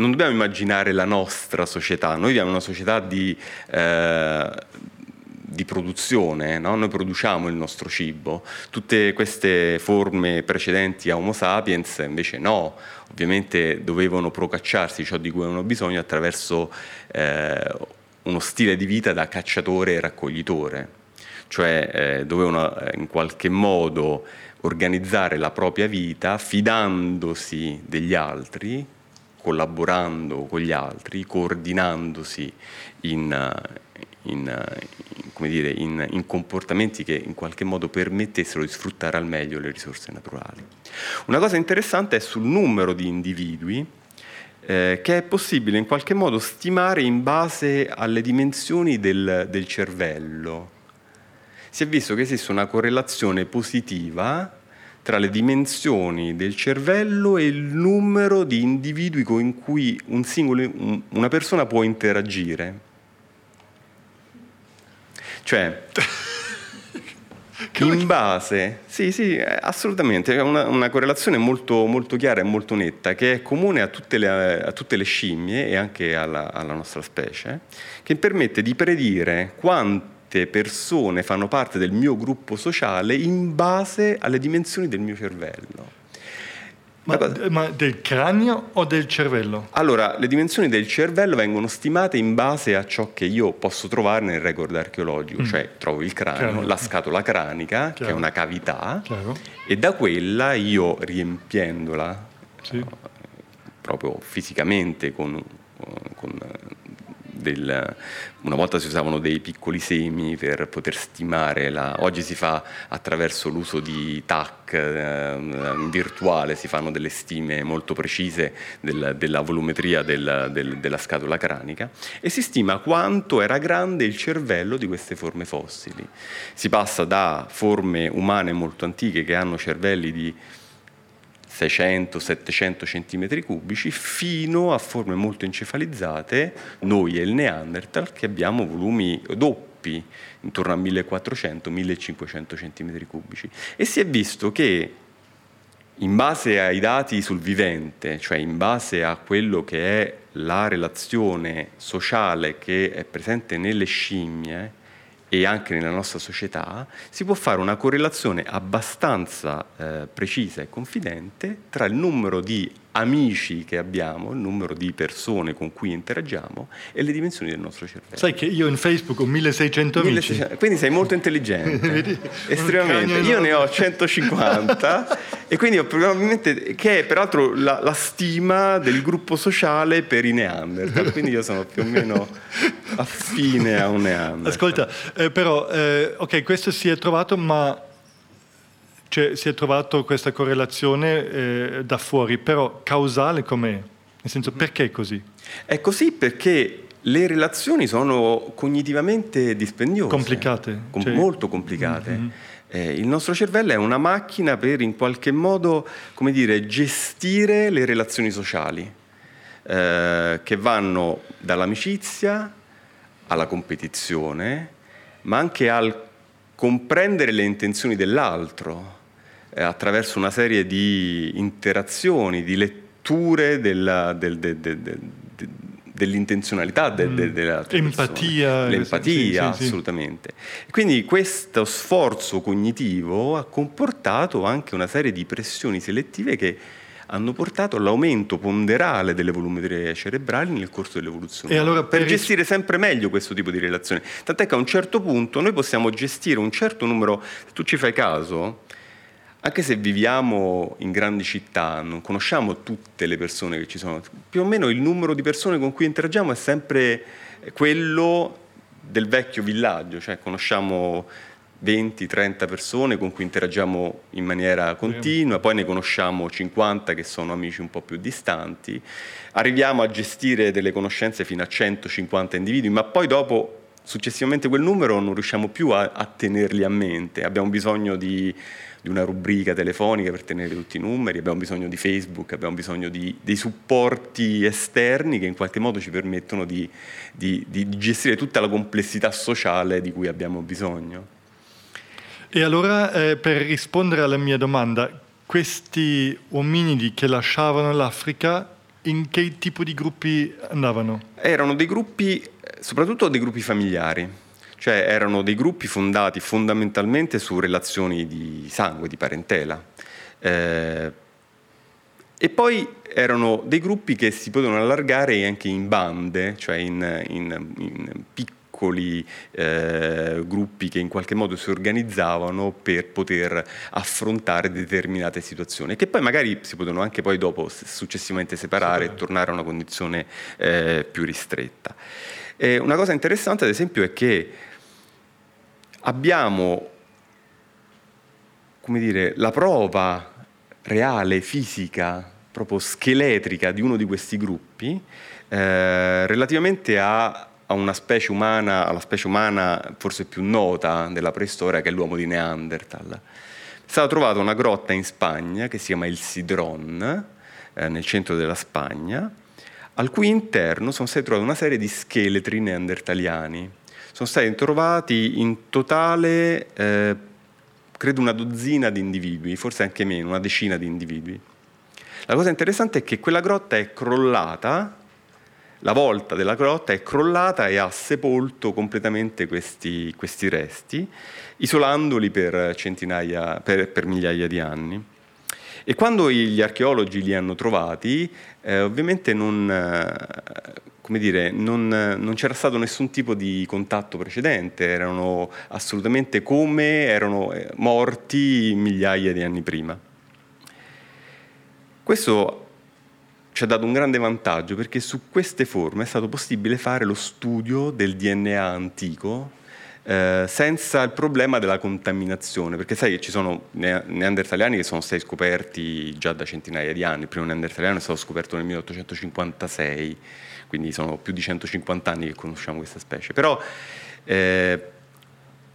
non dobbiamo immaginare la nostra società, noi in una società di, eh, di produzione, no? noi produciamo il nostro cibo, tutte queste forme precedenti a Homo sapiens invece no, ovviamente dovevano procacciarsi ciò di cui avevano bisogno attraverso eh, uno stile di vita da cacciatore e raccoglitore, cioè eh, dovevano eh, in qualche modo organizzare la propria vita fidandosi degli altri, collaborando con gli altri, coordinandosi in, in, in, dire, in, comportamenti che in qualche modo permettessero di sfruttare al meglio le risorse naturali. Una cosa interessante è sul numero di individui eh, che è possibile in qualche modo stimare in base alle dimensioni del, del cervello si è visto che esiste una correlazione positiva tra le dimensioni del cervello e il numero di individui con cui un singolo, una persona può interagire. Cioè, in base, sì, sì, assolutamente, è una, una correlazione molto, molto, chiara e molto netta che è comune a tutte le, a tutte le scimmie e anche alla, alla nostra specie, che permette di predire quante persone fanno parte del mio gruppo sociale in base alle dimensioni del mio cervello. Ma, ma, del cranio o del cervello? Allora, le dimensioni del cervello vengono stimate in base a ciò che io posso trovare nel record archeologico, mm. cioè trovo il cranio, Chiaro. la scatola cranica, Chiaro. che è una cavità, Chiaro. e da quella io riempiendola sì. uh, proprio fisicamente con, con del, una volta si usavano dei piccoli semi per poter stimare, la, oggi si fa attraverso l'uso di TAC eh, virtuale, si fanno delle stime molto precise del, della volumetria del, del, della scatola cranica e si stima quanto era grande il cervello di queste forme fossili. Si passa da forme umane molto antiche che hanno cervelli di 600-700 cm cubici fino a forme molto encefalizzate, noi e il Neanderthal, che abbiamo volumi doppi, intorno a 1400-1500 cm cubici. E si è visto che in base ai dati sul vivente, cioè in base a quello che è la relazione sociale che è presente nelle scimmie, e anche nella nostra società, si può fare una correlazione abbastanza eh, precisa e confidente tra il numero di amici che abbiamo, il numero di persone con cui interagiamo e le dimensioni del nostro cervello. Sai che io in Facebook ho 1600 amici. 1600, quindi sei molto intelligente, estremamente. Io ne ho 150 e quindi ho probabilmente, che è peraltro la, la, stima del gruppo sociale per i Neanderthal, quindi io sono più o meno affine a un Neanderthal. Ascolta, eh, però, eh, ok, questo si è trovato, ma cioè, si è trovato questa correlazione eh, da fuori, però causale com'è? Nel senso, perché è così? È così perché le relazioni sono cognitivamente dispendiose. Complicate. Com- cioè... Molto complicate. Mm-hmm. Eh, il nostro cervello è una macchina per in qualche modo, come dire, gestire le relazioni sociali, eh, che vanno dall'amicizia alla competizione, ma anche al comprendere le intenzioni dell'altro, eh, attraverso una serie di interazioni, di letture della, del, del, del, dell'intenzionalità de, de, mm. della empatia l'empatia sì, assolutamente sì. quindi questo sforzo cognitivo ha comportato anche una serie di pressioni selettive che hanno portato all'aumento ponderale delle volumetrie cerebrali nel corso dell'evoluzione. Allora per, per gestire sempre meglio questo tipo di relazioni. Tant'è che a un certo punto noi possiamo gestire un certo numero, se tu ci fai caso, anche se viviamo in grandi città, non conosciamo tutte le persone che ci sono, più o meno il numero di persone con cui interagiamo è sempre quello del vecchio villaggio, cioè conosciamo 20-30 persone con cui interagiamo in maniera continua, poi ne conosciamo 50 che sono amici un po' più distanti, arriviamo a gestire delle conoscenze fino a 150 individui, ma poi dopo successivamente quel numero non riusciamo più a, a tenerli a mente, abbiamo bisogno di di una rubrica telefonica per tenere tutti i numeri, abbiamo bisogno di Facebook, abbiamo bisogno di, dei supporti esterni che in qualche modo ci permettono di, di, di gestire tutta la complessità sociale di cui abbiamo bisogno. E allora, eh, per rispondere alla mia domanda, questi ominidi che lasciavano l'Africa, in che tipo di gruppi andavano? Erano dei gruppi, soprattutto dei gruppi familiari cioè erano dei gruppi fondati fondamentalmente su relazioni di sangue, di parentela. Eh, e poi erano dei gruppi che si potevano allargare anche in bande, cioè in, in, in piccoli eh, gruppi che in qualche modo si organizzavano per poter affrontare determinate situazioni, che poi magari si potevano anche poi dopo successivamente separare sì. e tornare a una condizione eh, più ristretta. una cosa interessante ad esempio è che abbiamo come dire, la prova reale, fisica, proprio scheletrica di uno di questi gruppi eh, relativamente a, a, una specie umana, alla specie umana forse più nota della preistoria che è l'uomo di Neanderthal. È stata trovata una grotta in Spagna che si chiama il Sidron, eh, nel centro della Spagna, al cui interno sono state trovate una serie di scheletri neandertaliani sono stati trovati in totale, eh, credo, una dozzina di individui, forse anche meno, una decina di individui. La cosa interessante è che quella grotta è crollata, la volta della grotta è crollata e ha sepolto completamente questi, questi resti, isolandoli per per, per migliaia di anni. E quando gli archeologi li hanno trovati, eh, ovviamente non, eh, dire, non, non, c'era stato nessun tipo di contatto precedente, erano assolutamente come erano eh, morti migliaia di anni prima. Questo ci ha dato un grande vantaggio perché su queste forme è stato possibile fare lo studio del DNA antico eh, senza il problema della contaminazione, perché sai che ci sono neandertaliani che sono stati scoperti già da centinaia di anni, il primo neandertaliano è stato scoperto nel 1856, quindi sono più di 150 anni che conosciamo questa specie, però eh,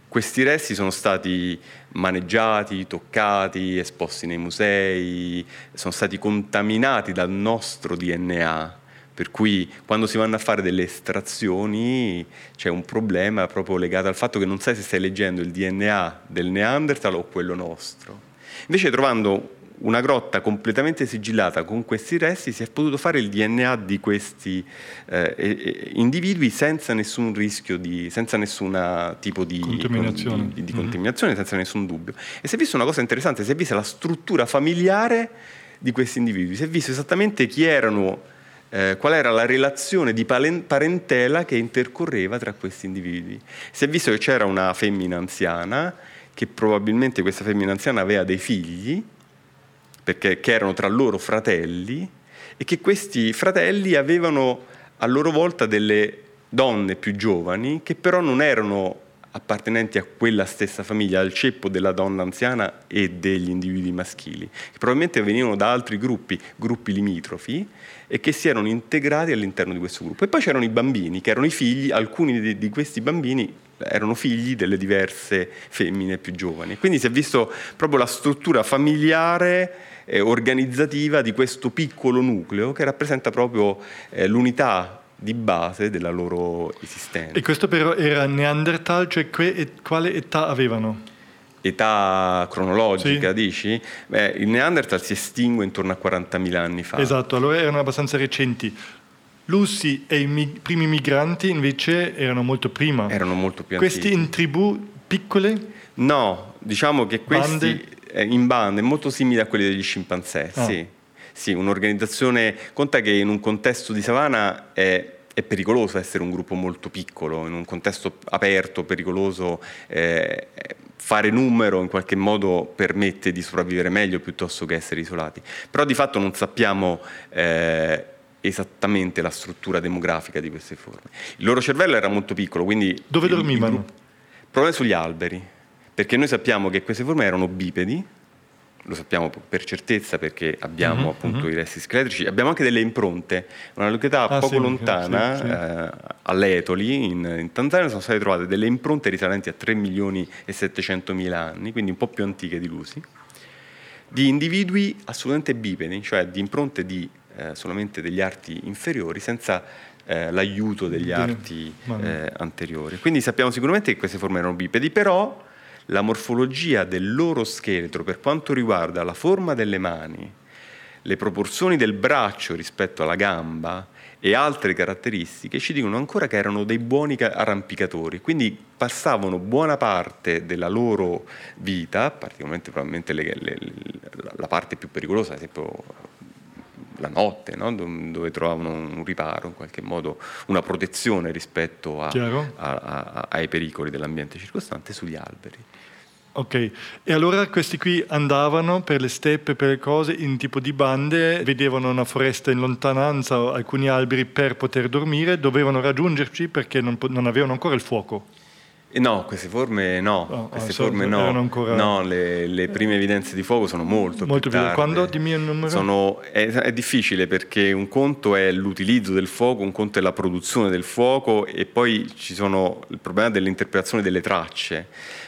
questi resti sono stati maneggiati, toccati, esposti nei musei, sono stati contaminati dal nostro DNA per cui quando si vanno a fare delle estrazioni c'è un problema proprio legato al fatto che non sai se stai leggendo il DNA del Neanderthal o quello nostro. Invece trovando una grotta completamente sigillata con questi resti si è potuto fare il DNA di questi eh, individui senza nessun rischio, di, senza nessun tipo di contaminazione, di, di mm-hmm. contaminazione mm-hmm. senza nessun dubbio. E si è vista una cosa interessante, si è vista la struttura familiare di questi individui, si è visto esattamente chi erano eh, qual era la relazione di parentela che intercorreva tra questi individui. Si è visto che c'era una femmina anziana, che probabilmente questa femmina anziana aveva dei figli, perché, che erano tra loro fratelli, e che questi fratelli avevano a loro volta delle donne più giovani che però non erano appartenenti a quella stessa famiglia, al ceppo della donna anziana e degli individui maschili, che probabilmente venivano da altri gruppi, gruppi limitrofi, e che si erano integrati all'interno di questo gruppo. E poi c'erano i bambini, che erano i figli, alcuni di, di questi bambini erano figli delle diverse femmine più giovani. Quindi si è visto proprio la struttura familiare eh, organizzativa di questo piccolo nucleo che rappresenta proprio eh, l'unità di base della loro esistenza. E questo però era Neanderthal, cioè que- quale età avevano? Età cronologica, sì. dici? Beh, il Neanderthal si estingue intorno a 40.000 anni fa. Esatto, allora erano abbastanza recenti. Lussi e i mig- primi migranti invece erano molto prima. Erano molto più questi antichi. Questi in tribù piccole? No, diciamo che questi bande? Eh, in bande, molto simili a quelli degli scimpanzé, ah. sì. Sì, un'organizzazione, conta che in un contesto di savana è, è, pericoloso essere un gruppo molto piccolo, in un contesto aperto, pericoloso, eh, fare numero in qualche modo permette di sopravvivere meglio piuttosto che essere isolati. Però di fatto non sappiamo eh, esattamente la struttura demografica di queste forme. Il loro cervello era molto piccolo, quindi... Dove dormivano? Problema sugli alberi, perché noi sappiamo che queste forme erano bipedi, lo sappiamo per certezza perché abbiamo mm-hmm, appunto mm-hmm. i resti scheletrici, abbiamo anche delle impronte, una località ah, poco sì, lontana, sì, sì. Eh, all'Etoli, in, in, Tanzania, sono state trovate delle impronte risalenti a 3 milioni e 700 mila anni, quindi un po' più antiche di Lusi, di individui assolutamente bipedi, cioè di impronte di eh, solamente degli arti inferiori, senza eh, l'aiuto degli arti eh, anteriori. Quindi sappiamo sicuramente che queste forme erano bipedi, però la morfologia del loro scheletro per quanto riguarda la forma delle mani, le proporzioni del braccio rispetto alla gamba e altre caratteristiche ci dicono ancora che erano dei buoni arrampicatori, quindi passavano buona parte della loro vita, particolarmente probabilmente le, le, la parte più pericolosa, ad esempio la notte, no? dove trovavano un riparo, in qualche modo una protezione rispetto a, a, a, ai pericoli dell'ambiente circostante sugli alberi. Ok, e allora questi qui andavano per le steppe, per le cose, in tipo di bande, vedevano una foresta in lontananza, alcuni alberi per poter dormire, dovevano raggiungerci perché non, non avevano ancora il fuoco. Eh, no, queste forme no, oh, queste forme no, ancora... no le, le, prime evidenze di fuoco sono molto, molto più, più Quando dimmi il numero? Sono, è, è, difficile perché un conto è l'utilizzo del fuoco, un conto è la produzione del fuoco e poi ci sono il problema dell'interpretazione delle tracce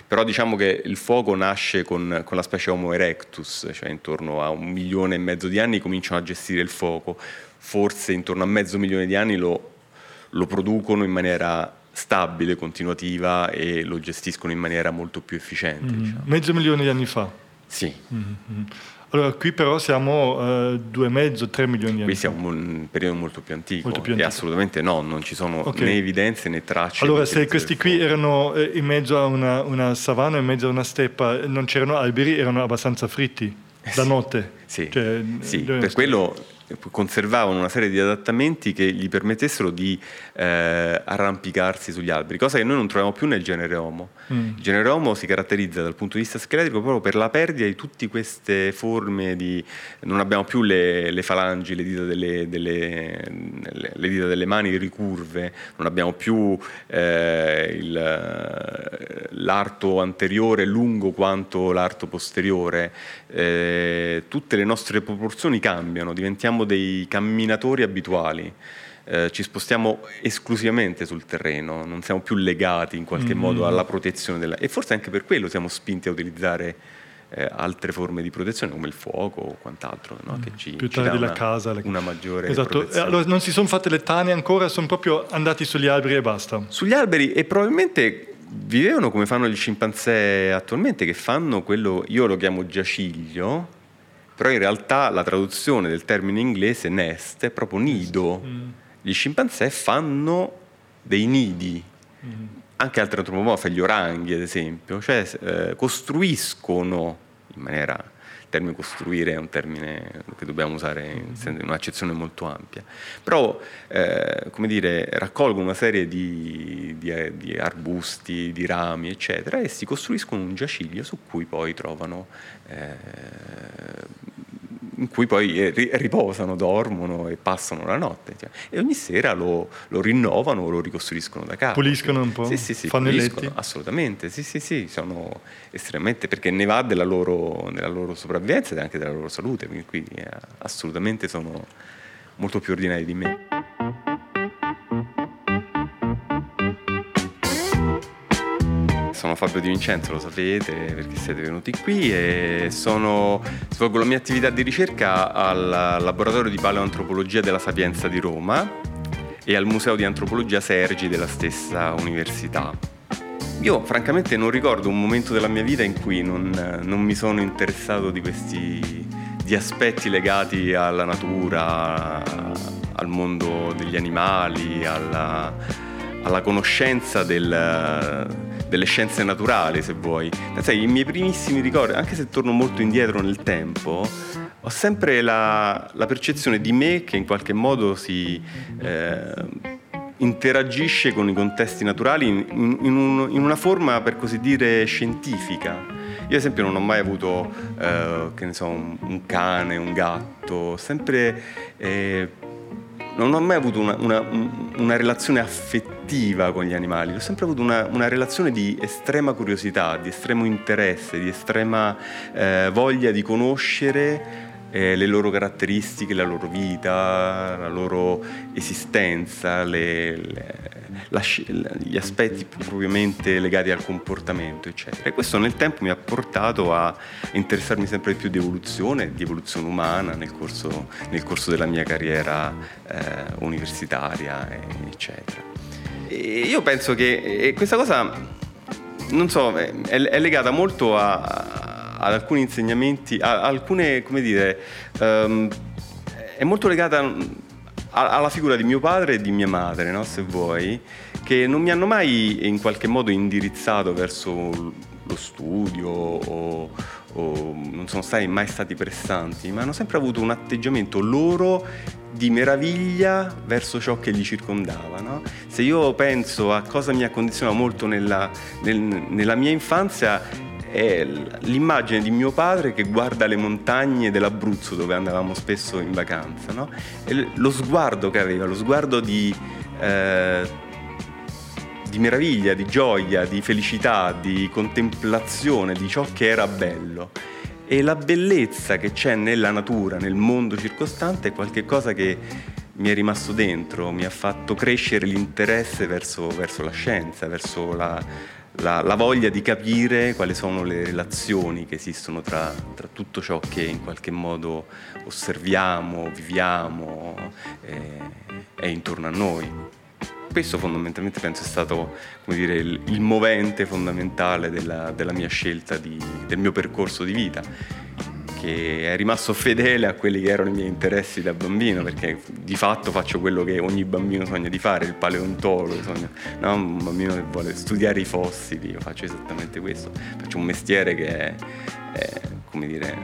però diciamo che il fuoco nasce con, con, la specie Homo erectus, cioè intorno a un milione e mezzo di anni cominciano a gestire il fuoco, forse intorno a mezzo milione di anni lo, lo producono in maniera stabile, continuativa e lo gestiscono in maniera molto più efficiente. Mm. Diciamo. Mezzo milione di anni fa? Sì. Mm-hmm. Allora, qui però siamo uh, due e mezzo, tre milioni di anni. Qui siamo in un periodo molto più antico. Molto più antico. E assolutamente no, non ci sono okay. né evidenze né tracce. Allora, se questi qui erano eh, in mezzo a una, una, savana, in mezzo a una steppa, non c'erano alberi, erano abbastanza fritti da notte. Sì, cioè, sì per quello conservavano una serie di adattamenti che gli permettessero di eh, arrampicarsi sugli alberi, cosa che noi non troviamo più nel genere Homo. Mm. Il genere Homo si caratterizza dal punto di vista scheletrico proprio per la perdita di tutte queste forme di... non abbiamo più le, le falangi, le dita delle, delle, le, le dita delle, mani ricurve, non abbiamo più eh, il, l'arto anteriore lungo quanto l'arto posteriore, eh, tutte le nostre proporzioni cambiano, diventiamo dei camminatori abituali eh, ci spostiamo esclusivamente sul terreno, non siamo più legati in qualche mm-hmm. modo alla protezione della... e forse anche per quello siamo spinti a utilizzare eh, altre forme di protezione come il fuoco o quant'altro no? che ci, più tardi ci la casa le... una maggiore esatto. allora non si sono fatte le tane ancora sono proprio andati sugli alberi e basta sugli alberi e probabilmente vivevano come fanno gli scimpanzé attualmente che fanno quello io lo chiamo giaciglio però in realtà la traduzione del termine inglese nest è proprio nido. Mm. Gli scimpanzé fanno dei nidi, mm-hmm. anche altri antropomorfi, gli oranghi ad esempio, cioè eh, costruiscono in maniera termine costruire è un termine che dobbiamo usare in, in un'accezione molto ampia, però eh, come dire, raccolgono una serie di, di, di, arbusti, di rami, eccetera, e si costruiscono un giaciglio su cui poi trovano eh, in cui poi eh, riposano, dormono e passano la notte. Cioè. E ogni sera lo, lo, rinnovano o lo ricostruiscono da capo. Puliscono un po'? Sì, sì, sì. Fanno i letti? Assolutamente, sì, sì, sì. Sono estremamente, perché ne va della loro, della loro sopravvivenza e anche della loro salute, quindi eh, assolutamente sono molto più ordinari di me. Sono Fabio Di Vincenzo, lo sapete perché siete venuti qui e sono, svolgo la mia attività di ricerca al laboratorio di paleoantropologia della Sapienza di Roma e al Museo di Antropologia Sergi della stessa università. Io francamente non ricordo un momento della mia vita in cui non, non mi sono interessato di questi di aspetti legati alla natura, al mondo degli animali, alla, alla conoscenza del, delle scienze naturali, se vuoi. Sai, i miei primissimi ricordi, anche se torno molto indietro nel tempo, ho sempre la, la percezione di me che in qualche modo si eh, interagisce con i contesti naturali in, in, un, in, una forma, per così dire, scientifica. Io, ad esempio, non ho mai avuto, eh, che ne so, un, un, cane, un gatto, sempre... Eh, non ho mai avuto una, una, una, relazione affettiva con gli animali, ho sempre avuto una, una relazione di estrema curiosità, di estremo interesse, di estrema eh, voglia di conoscere eh, le loro caratteristiche, la loro vita, la loro esistenza, le, le, la, gli aspetti propriamente legati al comportamento, eccetera. E questo nel tempo mi ha portato a interessarmi sempre di più di evoluzione, di evoluzione umana nel corso, nel corso della mia carriera eh, universitaria, eccetera. E io penso che questa cosa, non so, è, è legata molto a ad alcuni insegnamenti, a alcune, come dire, um, è molto legata alla figura di mio padre e di mia madre, no? se vuoi, che non mi hanno mai in qualche modo indirizzato verso lo studio o, o non sono stati mai stati pressanti, ma hanno sempre avuto un atteggiamento loro di meraviglia verso ciò che li circondava. No? Se io penso a cosa mi ha condizionato molto nella, nel, nella mia infanzia è l'immagine di mio padre che guarda le montagne dell'Abruzzo dove andavamo spesso in vacanza, no? lo sguardo che aveva, lo sguardo di, eh, di meraviglia, di gioia, di felicità, di contemplazione di ciò che era bello. E la bellezza che c'è nella natura, nel mondo circostante, è qualcosa che mi è rimasto dentro, mi ha fatto crescere l'interesse verso, verso la scienza, verso la, la, la, voglia di capire quali sono le relazioni che esistono tra, tra tutto ciò che in qualche modo osserviamo, viviamo eh, è intorno a noi. Questo fondamentalmente penso è stato dire, il, il, movente fondamentale della, della mia scelta, di, del mio percorso di vita che è rimasto fedele a quelli che erano i miei interessi da bambino, perché di fatto faccio quello che ogni bambino sogna di fare, il paleontologo, sogna, no? un bambino che vuole studiare i fossili, io faccio esattamente questo, faccio un mestiere che è, è come dire,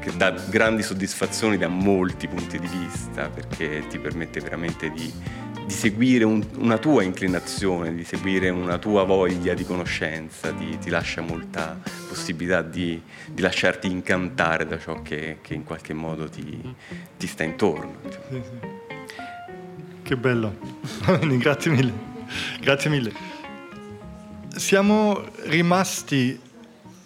che dà grandi soddisfazioni da molti punti di vista, perché ti permette veramente di, di seguire un, una tua inclinazione, di seguire una tua voglia di conoscenza, di, ti lascia molta possibilità di, di, lasciarti incantare da ciò che, che in qualche modo ti, ti sta intorno. Diciamo. Sì, sì. Che bello, grazie mille. Grazie mille. Siamo rimasti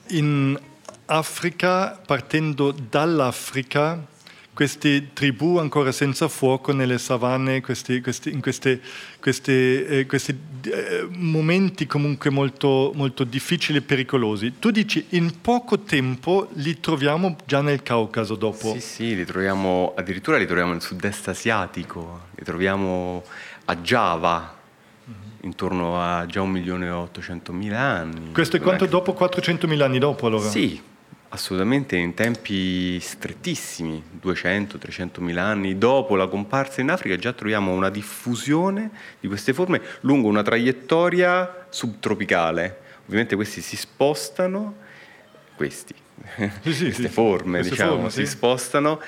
in Africa, partendo dall'Africa, queste tribù ancora senza fuoco nelle savane, questi, questi, in questi, eh, questi eh, momenti comunque molto, molto difficili e pericolosi. Tu dici in poco tempo li troviamo già nel Caucaso dopo. Sì, sì, li troviamo, addirittura li troviamo nel sud-est asiatico, li troviamo a Java, intorno a già 1.800.000 anni. Questo è quanto dopo 400.000 anni dopo allora? Sì, Assolutamente in tempi strettissimi, 200-300 mila anni dopo la comparsa in Africa già troviamo una diffusione di queste forme lungo una traiettoria subtropicale. Ovviamente questi si spostano, questi, sì, sì, queste forme queste diciamo, forme, si spostano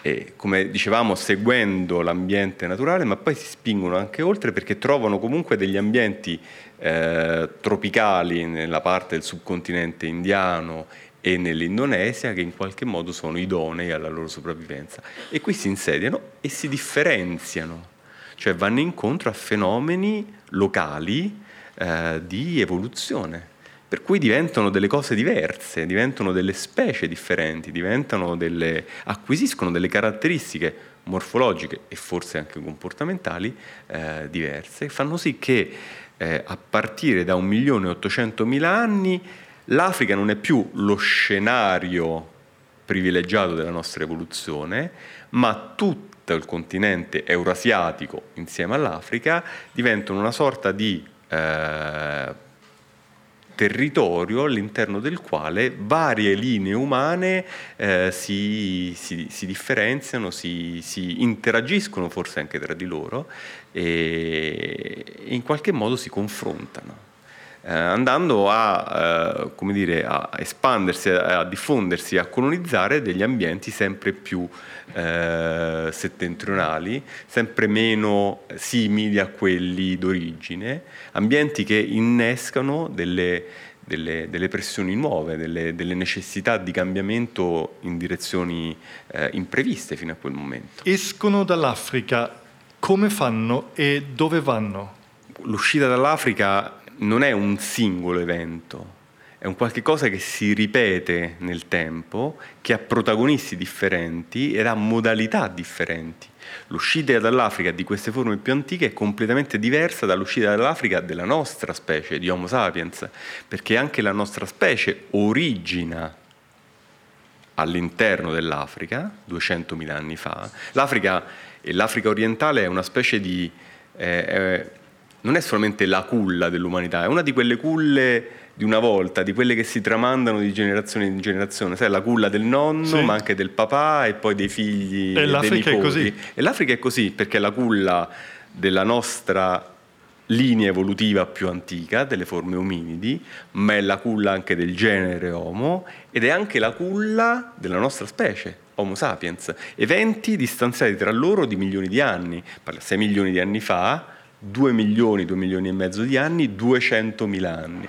e, come dicevamo seguendo l'ambiente naturale, ma poi si spingono anche oltre perché trovano comunque degli ambienti eh, tropicali nella parte del subcontinente indiano e nell'Indonesia che in qualche modo sono idonei alla loro sopravvivenza. E qui si insediano e si differenziano, cioè vanno incontro a fenomeni locali eh, di evoluzione, per cui diventano delle cose diverse, diventano delle specie differenti, delle, acquisiscono delle caratteristiche morfologiche e forse anche comportamentali eh, diverse, fanno sì che eh, a partire da 1.800.000 anni L'Africa non è più lo scenario privilegiato della nostra evoluzione, ma tutto il continente eurasiatico insieme all'Africa diventano una sorta di eh, territorio all'interno del quale varie linee umane eh, si, si, si, differenziano, si, si, interagiscono forse anche tra di loro e in qualche modo si confrontano eh, andando a, eh, dire, a, espandersi, a, a, diffondersi, a colonizzare degli ambienti sempre più eh, settentrionali, sempre meno simili a quelli d'origine, ambienti che innescano delle, delle, delle pressioni nuove, delle, delle, necessità di cambiamento in direzioni eh, impreviste fino a quel momento. Escono dall'Africa, come fanno e dove vanno? L'uscita dall'Africa non è un singolo evento, è un qualche cosa che si ripete nel tempo, che ha protagonisti differenti ed ha modalità differenti. L'uscita dall'Africa di queste forme più antiche è completamente diversa dall'uscita dall'Africa della nostra specie, di Homo sapiens, perché anche la nostra specie origina all'interno dell'Africa, 200.000 anni fa. L'Africa l'Africa orientale è una specie di... Eh, non è solamente la culla dell'umanità, è una di quelle culle di una volta, di quelle che si tramandano di generazione in generazione, sai, la culla del nonno, sì. ma anche del papà e poi dei figli e l'Africa dei nipoti. È così. E l'Africa è così perché è la culla della nostra linea evolutiva più antica delle forme ominidi, ma è la culla anche del genere Homo ed è anche la culla della nostra specie, Homo sapiens. Eventi distanziati tra loro di milioni di anni, 6 milioni di anni fa, 2 milioni, 2 milioni e mezzo di anni, 200 mila anni.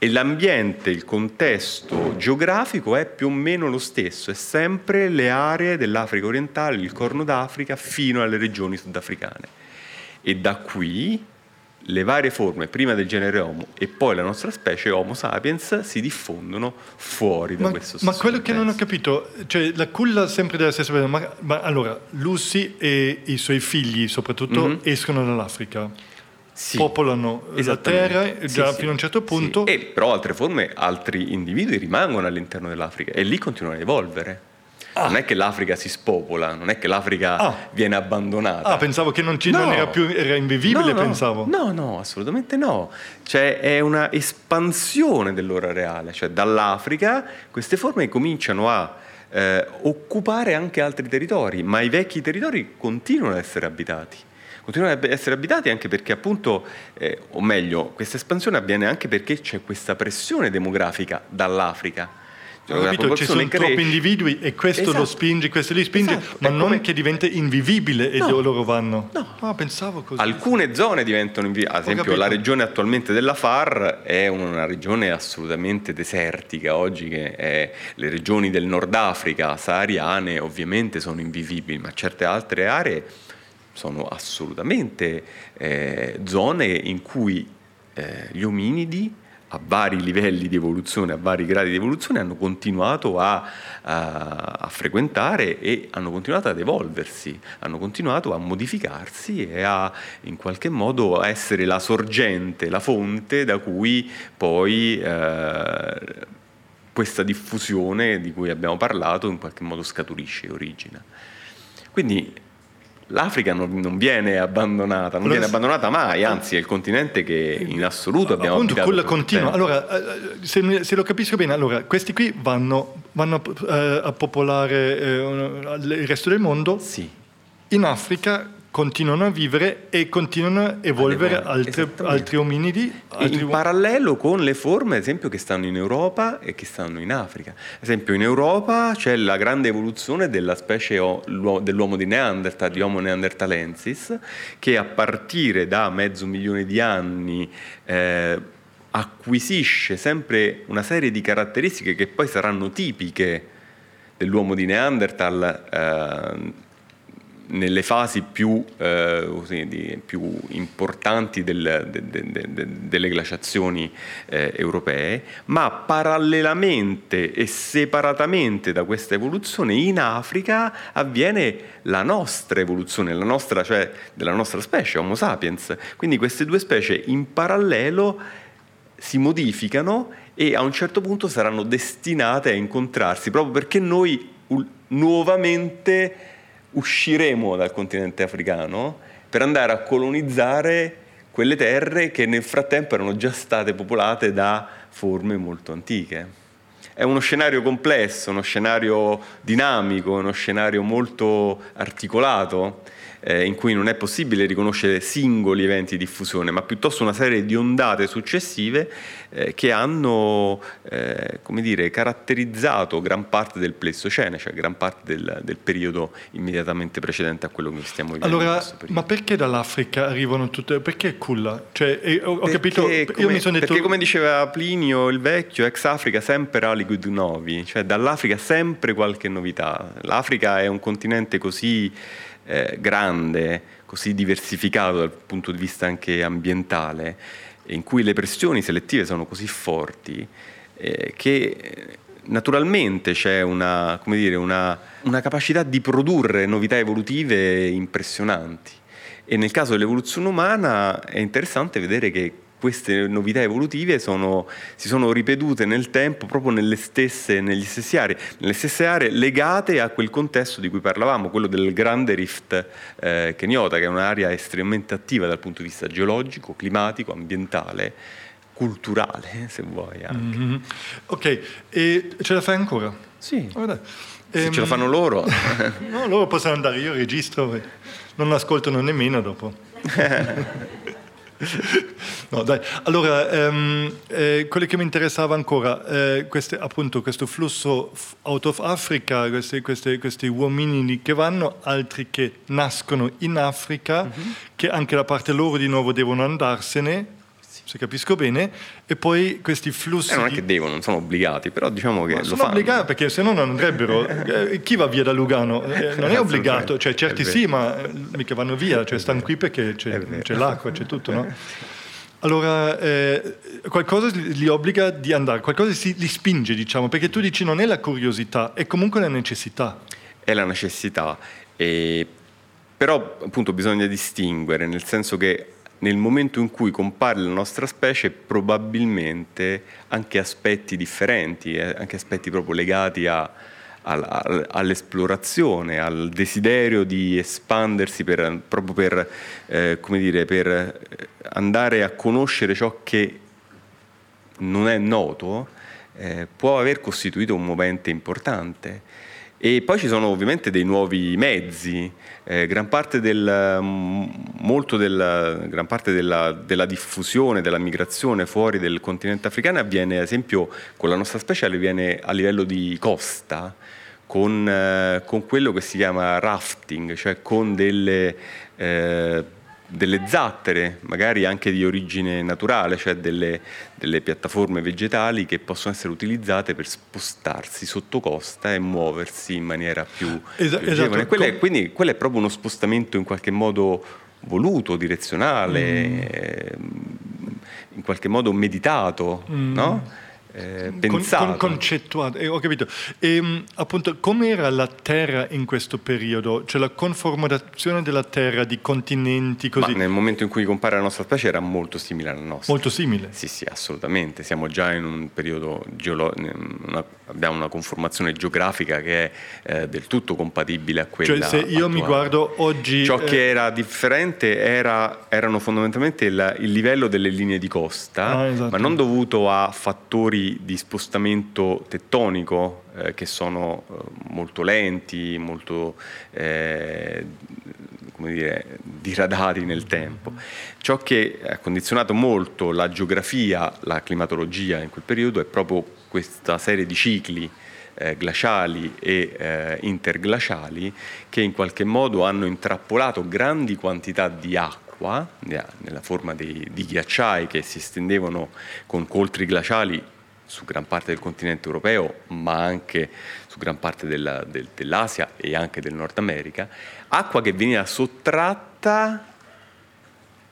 E l'ambiente, il contesto geografico è più o meno lo stesso, è sempre le aree dell'Africa orientale, il Corno d'Africa, fino alle regioni sudafricane. E da qui le varie forme, prima del genere Homo e poi la nostra specie Homo sapiens, si diffondono fuori da ma, questo Ma quello che non ho capito, cioè la culla sempre della stessa ma, ma, allora Lucy e i suoi figli soprattutto mm-hmm. escono dall'Africa. Sì, popolano la terra già sì, fino a un certo punto. E però altre forme, altri individui rimangono all'interno dell'Africa e lì continuano a evolvere. Ah. Non è che l'Africa si spopola, non è che l'Africa ah. viene abbandonata. Ah, pensavo che non, ci, no. non era più era invivibile, no, no. pensavo. No, no, assolutamente no. Cioè è una espansione dell'ora reale, cioè dall'Africa queste forme cominciano a eh, occupare anche altri territori, ma i vecchi territori continuano ad essere abitati. Continuano ad essere abitati anche perché appunto, eh, o meglio, questa espansione avviene anche perché c'è questa pressione demografica dall'Africa ho capito, ci sono cresce. troppi individui e questo esatto. lo spinge, questo li spinge, esatto. ma non come... che diventa invivibile e no. loro vanno. No, ah, pensavo così. Alcune zone diventano invivibili, ad esempio la regione attualmente della FAR è una regione assolutamente desertica, oggi che è, le regioni del Nord Africa sahariane ovviamente sono invivibili, ma certe altre aree sono assolutamente eh, zone in cui eh, gli ominidi a vari livelli di evoluzione, a vari gradi di evoluzione, hanno continuato a, a, a, frequentare e hanno continuato ad evolversi, hanno continuato a modificarsi e a in qualche modo essere la sorgente, la fonte da cui poi eh, questa diffusione di cui abbiamo parlato in qualche modo scaturisce origina. Quindi l'Africa non, non, viene abbandonata, non allora, viene abbandonata mai, anzi è il continente che in assoluto abbiamo appunto quella continua. Allora, eh, se, se, lo capisco bene, allora questi qui vanno, vanno eh, a popolare eh, il resto del mondo. Sì. In Africa continuano a vivere e continuano a evolvere altre, altri ominidi. Altri in parallelo con le forme, ad esempio, che stanno in Europa e che stanno in Africa. Ad esempio, in Europa c'è la grande evoluzione della specie dell'uomo di Neanderthal, di Homo neanderthalensis, che a partire da mezzo milione di anni eh, acquisisce sempre una serie di caratteristiche che poi saranno tipiche dell'uomo di Neanderthal. Eh, nelle fasi più, eh, così, più importanti del, de, de, de, delle glaciazioni eh, europee, ma parallelamente e separatamente da questa evoluzione in Africa avviene la nostra evoluzione, la nostra, cioè della nostra specie, Homo sapiens. Quindi queste due specie in parallelo si modificano e a un certo punto saranno destinate a incontrarsi, proprio perché noi nuovamente usciremo dal continente africano per andare a colonizzare quelle terre che nel frattempo erano già state popolate da forme molto antiche. È uno scenario complesso, uno scenario dinamico, uno scenario molto articolato eh, in cui non è possibile riconoscere singoli eventi di diffusione, ma piuttosto una serie di ondate successive eh, che hanno eh, come dire, caratterizzato gran parte del Pleistocene, cioè gran parte del, del, periodo immediatamente precedente a quello che stiamo vivendo. Allora, ma perché dall'Africa arrivano tutte? Perché culla? Cioè, eh, ho, ho capito, come, io mi sono detto... Perché come diceva Plinio il vecchio, ex Africa sempre aliquid novi, cioè dall'Africa sempre qualche novità. L'Africa è un continente così eh, grande, così diversificato dal punto di vista anche ambientale, in cui le pressioni selettive sono così forti eh, che naturalmente c'è una, dire, una, una capacità di produrre novità evolutive impressionanti. E nel caso dell'evoluzione umana è interessante vedere che queste novità evolutive sono, si sono ripetute nel tempo proprio nelle stesse, negli stessi aree, nelle stesse aree legate a quel contesto di cui parlavamo, quello del grande rift eh, keniota, che è un'area estremamente attiva dal punto di vista geologico, climatico, ambientale, culturale, se vuoi anche. Mm-hmm. Ok, e ce la fai ancora? Sì. Oh, se ehm... ce la fanno loro. no, loro possono andare, io registro non ascoltano nemmeno dopo. No, dai. Allora, ehm, eh, quello che mi interessava ancora, eh, queste, appunto questo flusso out of Africa, questi, questi, questi uomini che vanno, altri che nascono in Africa, mm-hmm. che anche da parte loro di nuovo devono andarsene, se capisco bene, e poi questi flussi... Eh, non è che devono, non sono obbligati, però diciamo che... Ma sono fanno. obbligati perché se no non andrebbero... Eh, chi va via da Lugano? Eh, non è obbligato, cioè certi sì, ma eh, mica vanno via, cioè stanno qui perché c'è, c'è l'acqua, c'è tutto, no? Allora, eh, qualcosa li obbliga di andare, qualcosa si, li spinge, diciamo, perché tu dici non è la curiosità, è comunque la necessità. È la necessità, e, però appunto bisogna distinguere, nel senso che nel momento in cui compare la nostra specie probabilmente anche aspetti differenti, eh, anche aspetti proprio legati a, all'esplorazione, al desiderio di espandersi per, proprio per, eh, dire, per andare a conoscere ciò che non è noto, eh, può aver costituito un movente importante. E poi ci sono ovviamente dei nuovi mezzi, eh, gran parte, del, molto della, gran parte della, della, diffusione, della migrazione fuori del continente africano avviene, ad esempio, con la nostra specie avviene a livello di costa, con, eh, con quello che si chiama rafting, cioè con delle... Eh, delle zattere, magari anche di origine naturale, cioè delle, delle, piattaforme vegetali che possono essere utilizzate per spostarsi sotto costa e muoversi in maniera più, Esa- più esatto. Quello è, quindi quello è proprio uno spostamento in qualche modo voluto, direzionale, mm. in qualche modo meditato, mm. no? Eh, pensato. Con, con concettuato, eh, ho capito. E ehm, appunto, com'era la Terra in questo periodo? Cioè la conformazione della Terra di continenti così? Ma nel momento in cui compare la nostra specie era molto simile alla nostra. Molto simile? Sì, sì, assolutamente. Siamo già in un periodo geologico, abbiamo una conformazione geografica che è eh, del tutto compatibile a quella Cioè se io attuale. mi guardo oggi... Ciò che eh, era differente era, erano fondamentalmente il, il, livello delle linee di costa, ah, esatto. ma non dovuto a fattori di spostamento tettonico eh, che sono eh, molto lenti, molto eh, come dire, diradati nel tempo. Ciò che ha condizionato molto la geografia, la climatologia in quel periodo è proprio questa serie di cicli eh, glaciali e eh, interglaciali che in qualche modo hanno intrappolato grandi quantità di acqua nella forma dei, di ghiacciai che si estendevano con coltri glaciali su gran parte del continente europeo, ma anche su gran parte della, del, dell'Asia e anche del Nord America, acqua che veniva sottratta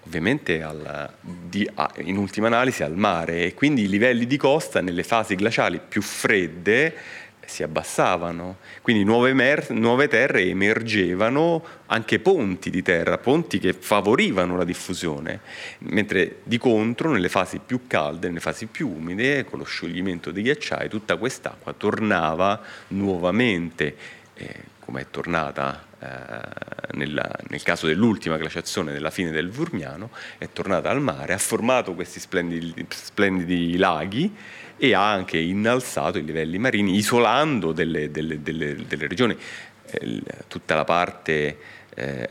ovviamente al, di, in ultima analisi al mare e quindi i livelli di costa nelle fasi glaciali più fredde si abbassavano, quindi nuove, mer- nuove, terre emergevano, anche ponti di terra, ponti che favorivano la diffusione, mentre di contro nelle fasi più calde, nelle fasi più umide, con lo scioglimento dei ghiacciai, tutta quest'acqua tornava nuovamente, eh, come è tornata nella, nel caso dell'ultima glaciazione della fine del Vurmiano, è tornata al mare, ha formato questi splendidi, splendidi laghi, e ha anche innalzato i livelli marini isolando delle, delle, delle, delle regioni, eh, tutta la parte eh,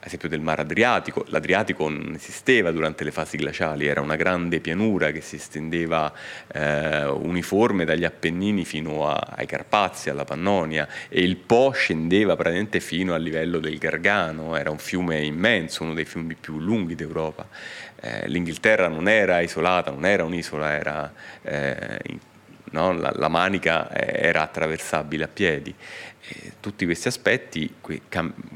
ad esempio del mare Adriatico, l'Adriatico non esisteva durante le fasi glaciali, era una grande pianura che si estendeva eh, uniforme dagli Appennini fino a, ai Carpazi, alla Pannonia e il Po scendeva praticamente fino al livello del Gargano, era un fiume immenso, uno dei fiumi più lunghi d'Europa eh, l'Inghilterra non era isolata, non era un'isola, era, eh, no? la, la, manica era attraversabile a piedi. Tutti questi aspetti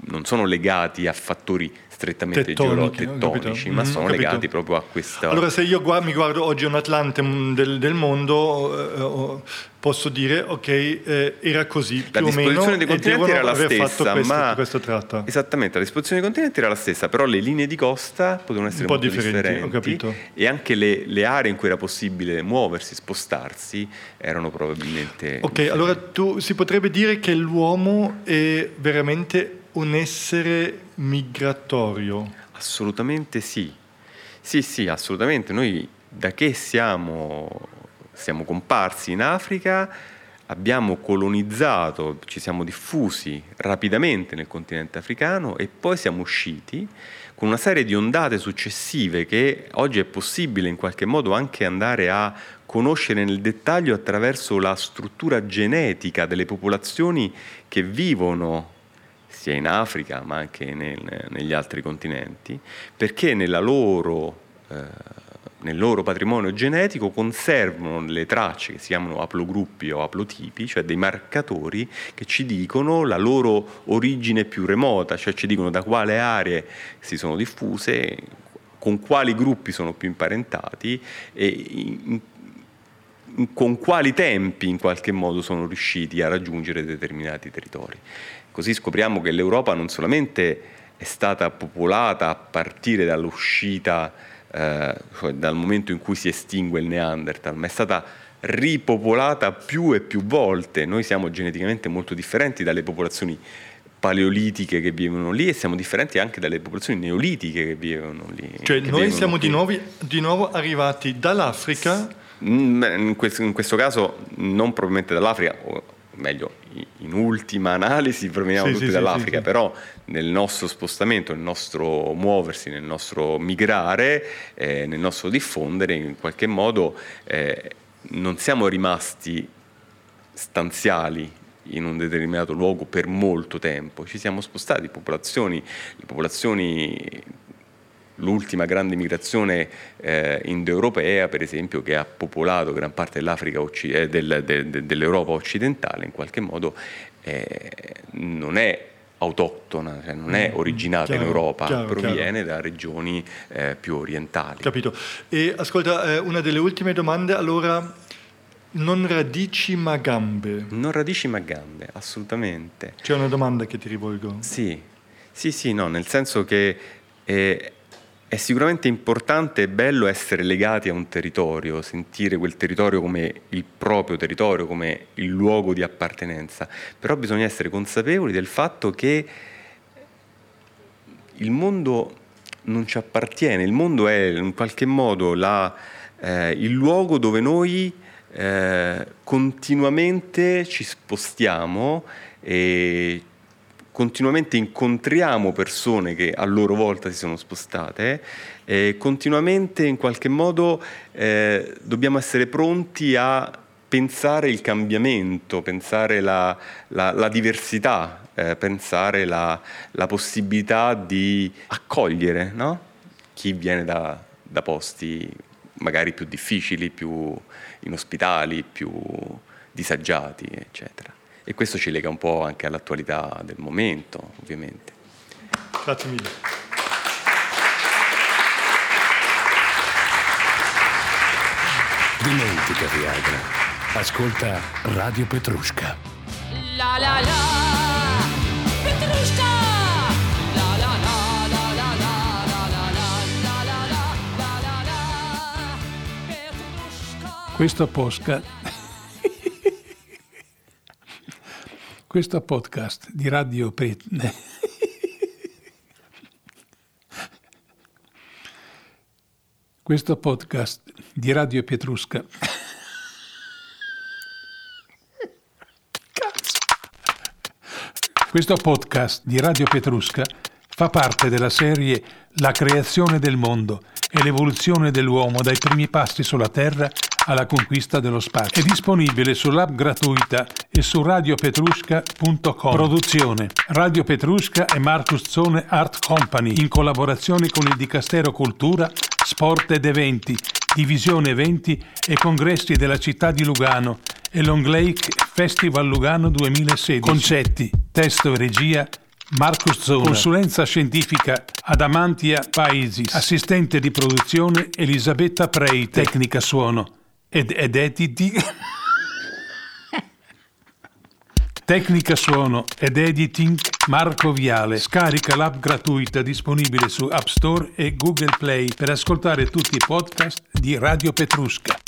non sono legati a fattori strettamente Tettoniche, geolotettonici, ma mm, sono capito. legati proprio a questa... Allora se io guardo, mi guardo oggi un Atlante mm, del, del mondo, eh, posso dire, ok, eh, era così, la più o meno, dei continenti era la stessa, questo, ma... Questo tratto. Esattamente, la disposizione dei continenti era la stessa, però le linee di costa potevano essere un po' differenti, differenti e anche le, le, aree in cui era possibile muoversi, spostarsi, erano probabilmente... Ok, differenti. allora tu, si potrebbe dire che l'uomo è veramente un essere migratorio? Assolutamente sì. Sì, sì, assolutamente. Noi da che siamo, siamo comparsi in Africa abbiamo colonizzato, ci siamo diffusi rapidamente nel continente africano e poi siamo usciti con una serie di ondate successive che oggi è possibile in qualche modo anche andare a conoscere nel dettaglio attraverso la struttura genetica delle popolazioni che vivono sia in Africa ma anche nel, negli altri continenti, perché loro, eh, nel loro patrimonio genetico conservano le tracce che si chiamano aplogruppi o aplotipi, cioè dei marcatori che ci dicono la loro origine più remota, cioè ci dicono da quale aree si sono diffuse, con quali gruppi sono più imparentati e in, con quali tempi in qualche modo sono riusciti a raggiungere determinati territori. Così scopriamo che l'Europa non solamente è stata popolata a partire dall'uscita, eh, cioè dal momento in cui si estingue il Neanderthal, ma è stata ripopolata più e più volte. Noi siamo geneticamente molto differenti dalle popolazioni paleolitiche che vivono lì e siamo differenti anche dalle popolazioni neolitiche che vivono lì. Cioè noi siamo di nuovo, di nuovo, arrivati dall'Africa? Mm, in questo, in questo, caso non probabilmente dall'Africa, o meglio in ultima analisi proveniamo sì, tutti sì, dall'Africa, sì, però nel nostro spostamento, nel nostro muoversi, nel nostro migrare, eh, nel nostro diffondere, in qualche modo eh, non siamo rimasti stanziali in un determinato luogo per molto tempo, ci siamo spostati, popolazioni, le popolazioni l'ultima grande migrazione eh, indoeuropea, per esempio, che ha popolato gran parte dell'Africa eh, del, de, de, dell'Europa occidentale, in qualche modo eh, non è autoctona, cioè non è mm, originata chiaro, in Europa, chiaro, proviene chiaro. da regioni eh, più orientali. Capito. E ascolta, eh, una delle ultime domande, allora, non radici ma gambe. Non radici ma gambe, assolutamente. C'è una domanda che ti rivolgo. Sì, sì, sì, no, nel senso che eh, è sicuramente importante e bello essere legati a un territorio, sentire quel territorio come il proprio territorio, come il luogo di appartenenza, però bisogna essere consapevoli del fatto che il mondo non ci appartiene, il mondo è in qualche modo la, eh, il luogo dove noi eh, continuamente ci spostiamo e continuamente incontriamo persone che a loro volta si sono spostate e continuamente in qualche modo eh, dobbiamo essere pronti a pensare il cambiamento, pensare la, la, la diversità, eh, pensare la, la, possibilità di accogliere no? chi viene da, da posti magari più difficili, più inospitali, più disagiati, eccetera e questo ci lega un po' anche all'attualità del momento, ovviamente. Grazie mille. Dimentica Viagra. Ascolta Radio Petrusca. La la la Petrusca. La la la Questo posca Questo podcast di Radio Pet... Questo podcast di Radio Pietrusca. Questo podcast di Radio Petrusca fa parte della serie La creazione del mondo e l'evoluzione dell'uomo dai primi passi sulla Terra alla conquista dello spazio. È disponibile sull'app gratuita e su radiopetrusca.com. Produzione Radio Petrusca e Marcus Zone Art Company in collaborazione con il Dicastero Cultura, Sport ed Eventi, Divisione Eventi e Congressi della città di Lugano e Long Lake Festival Lugano 2016. Concetti, testo e regia Marcus Zona. Consulenza scientifica Adamantia Paesis. Assistente di produzione Elisabetta Prei. Tecnica suono ed, ed editi... Tecnica suono ed editing Marco Viale. Scarica l'app gratuita disponibile su App Store e Google Play per ascoltare tutti i podcast di Radio Petrusca.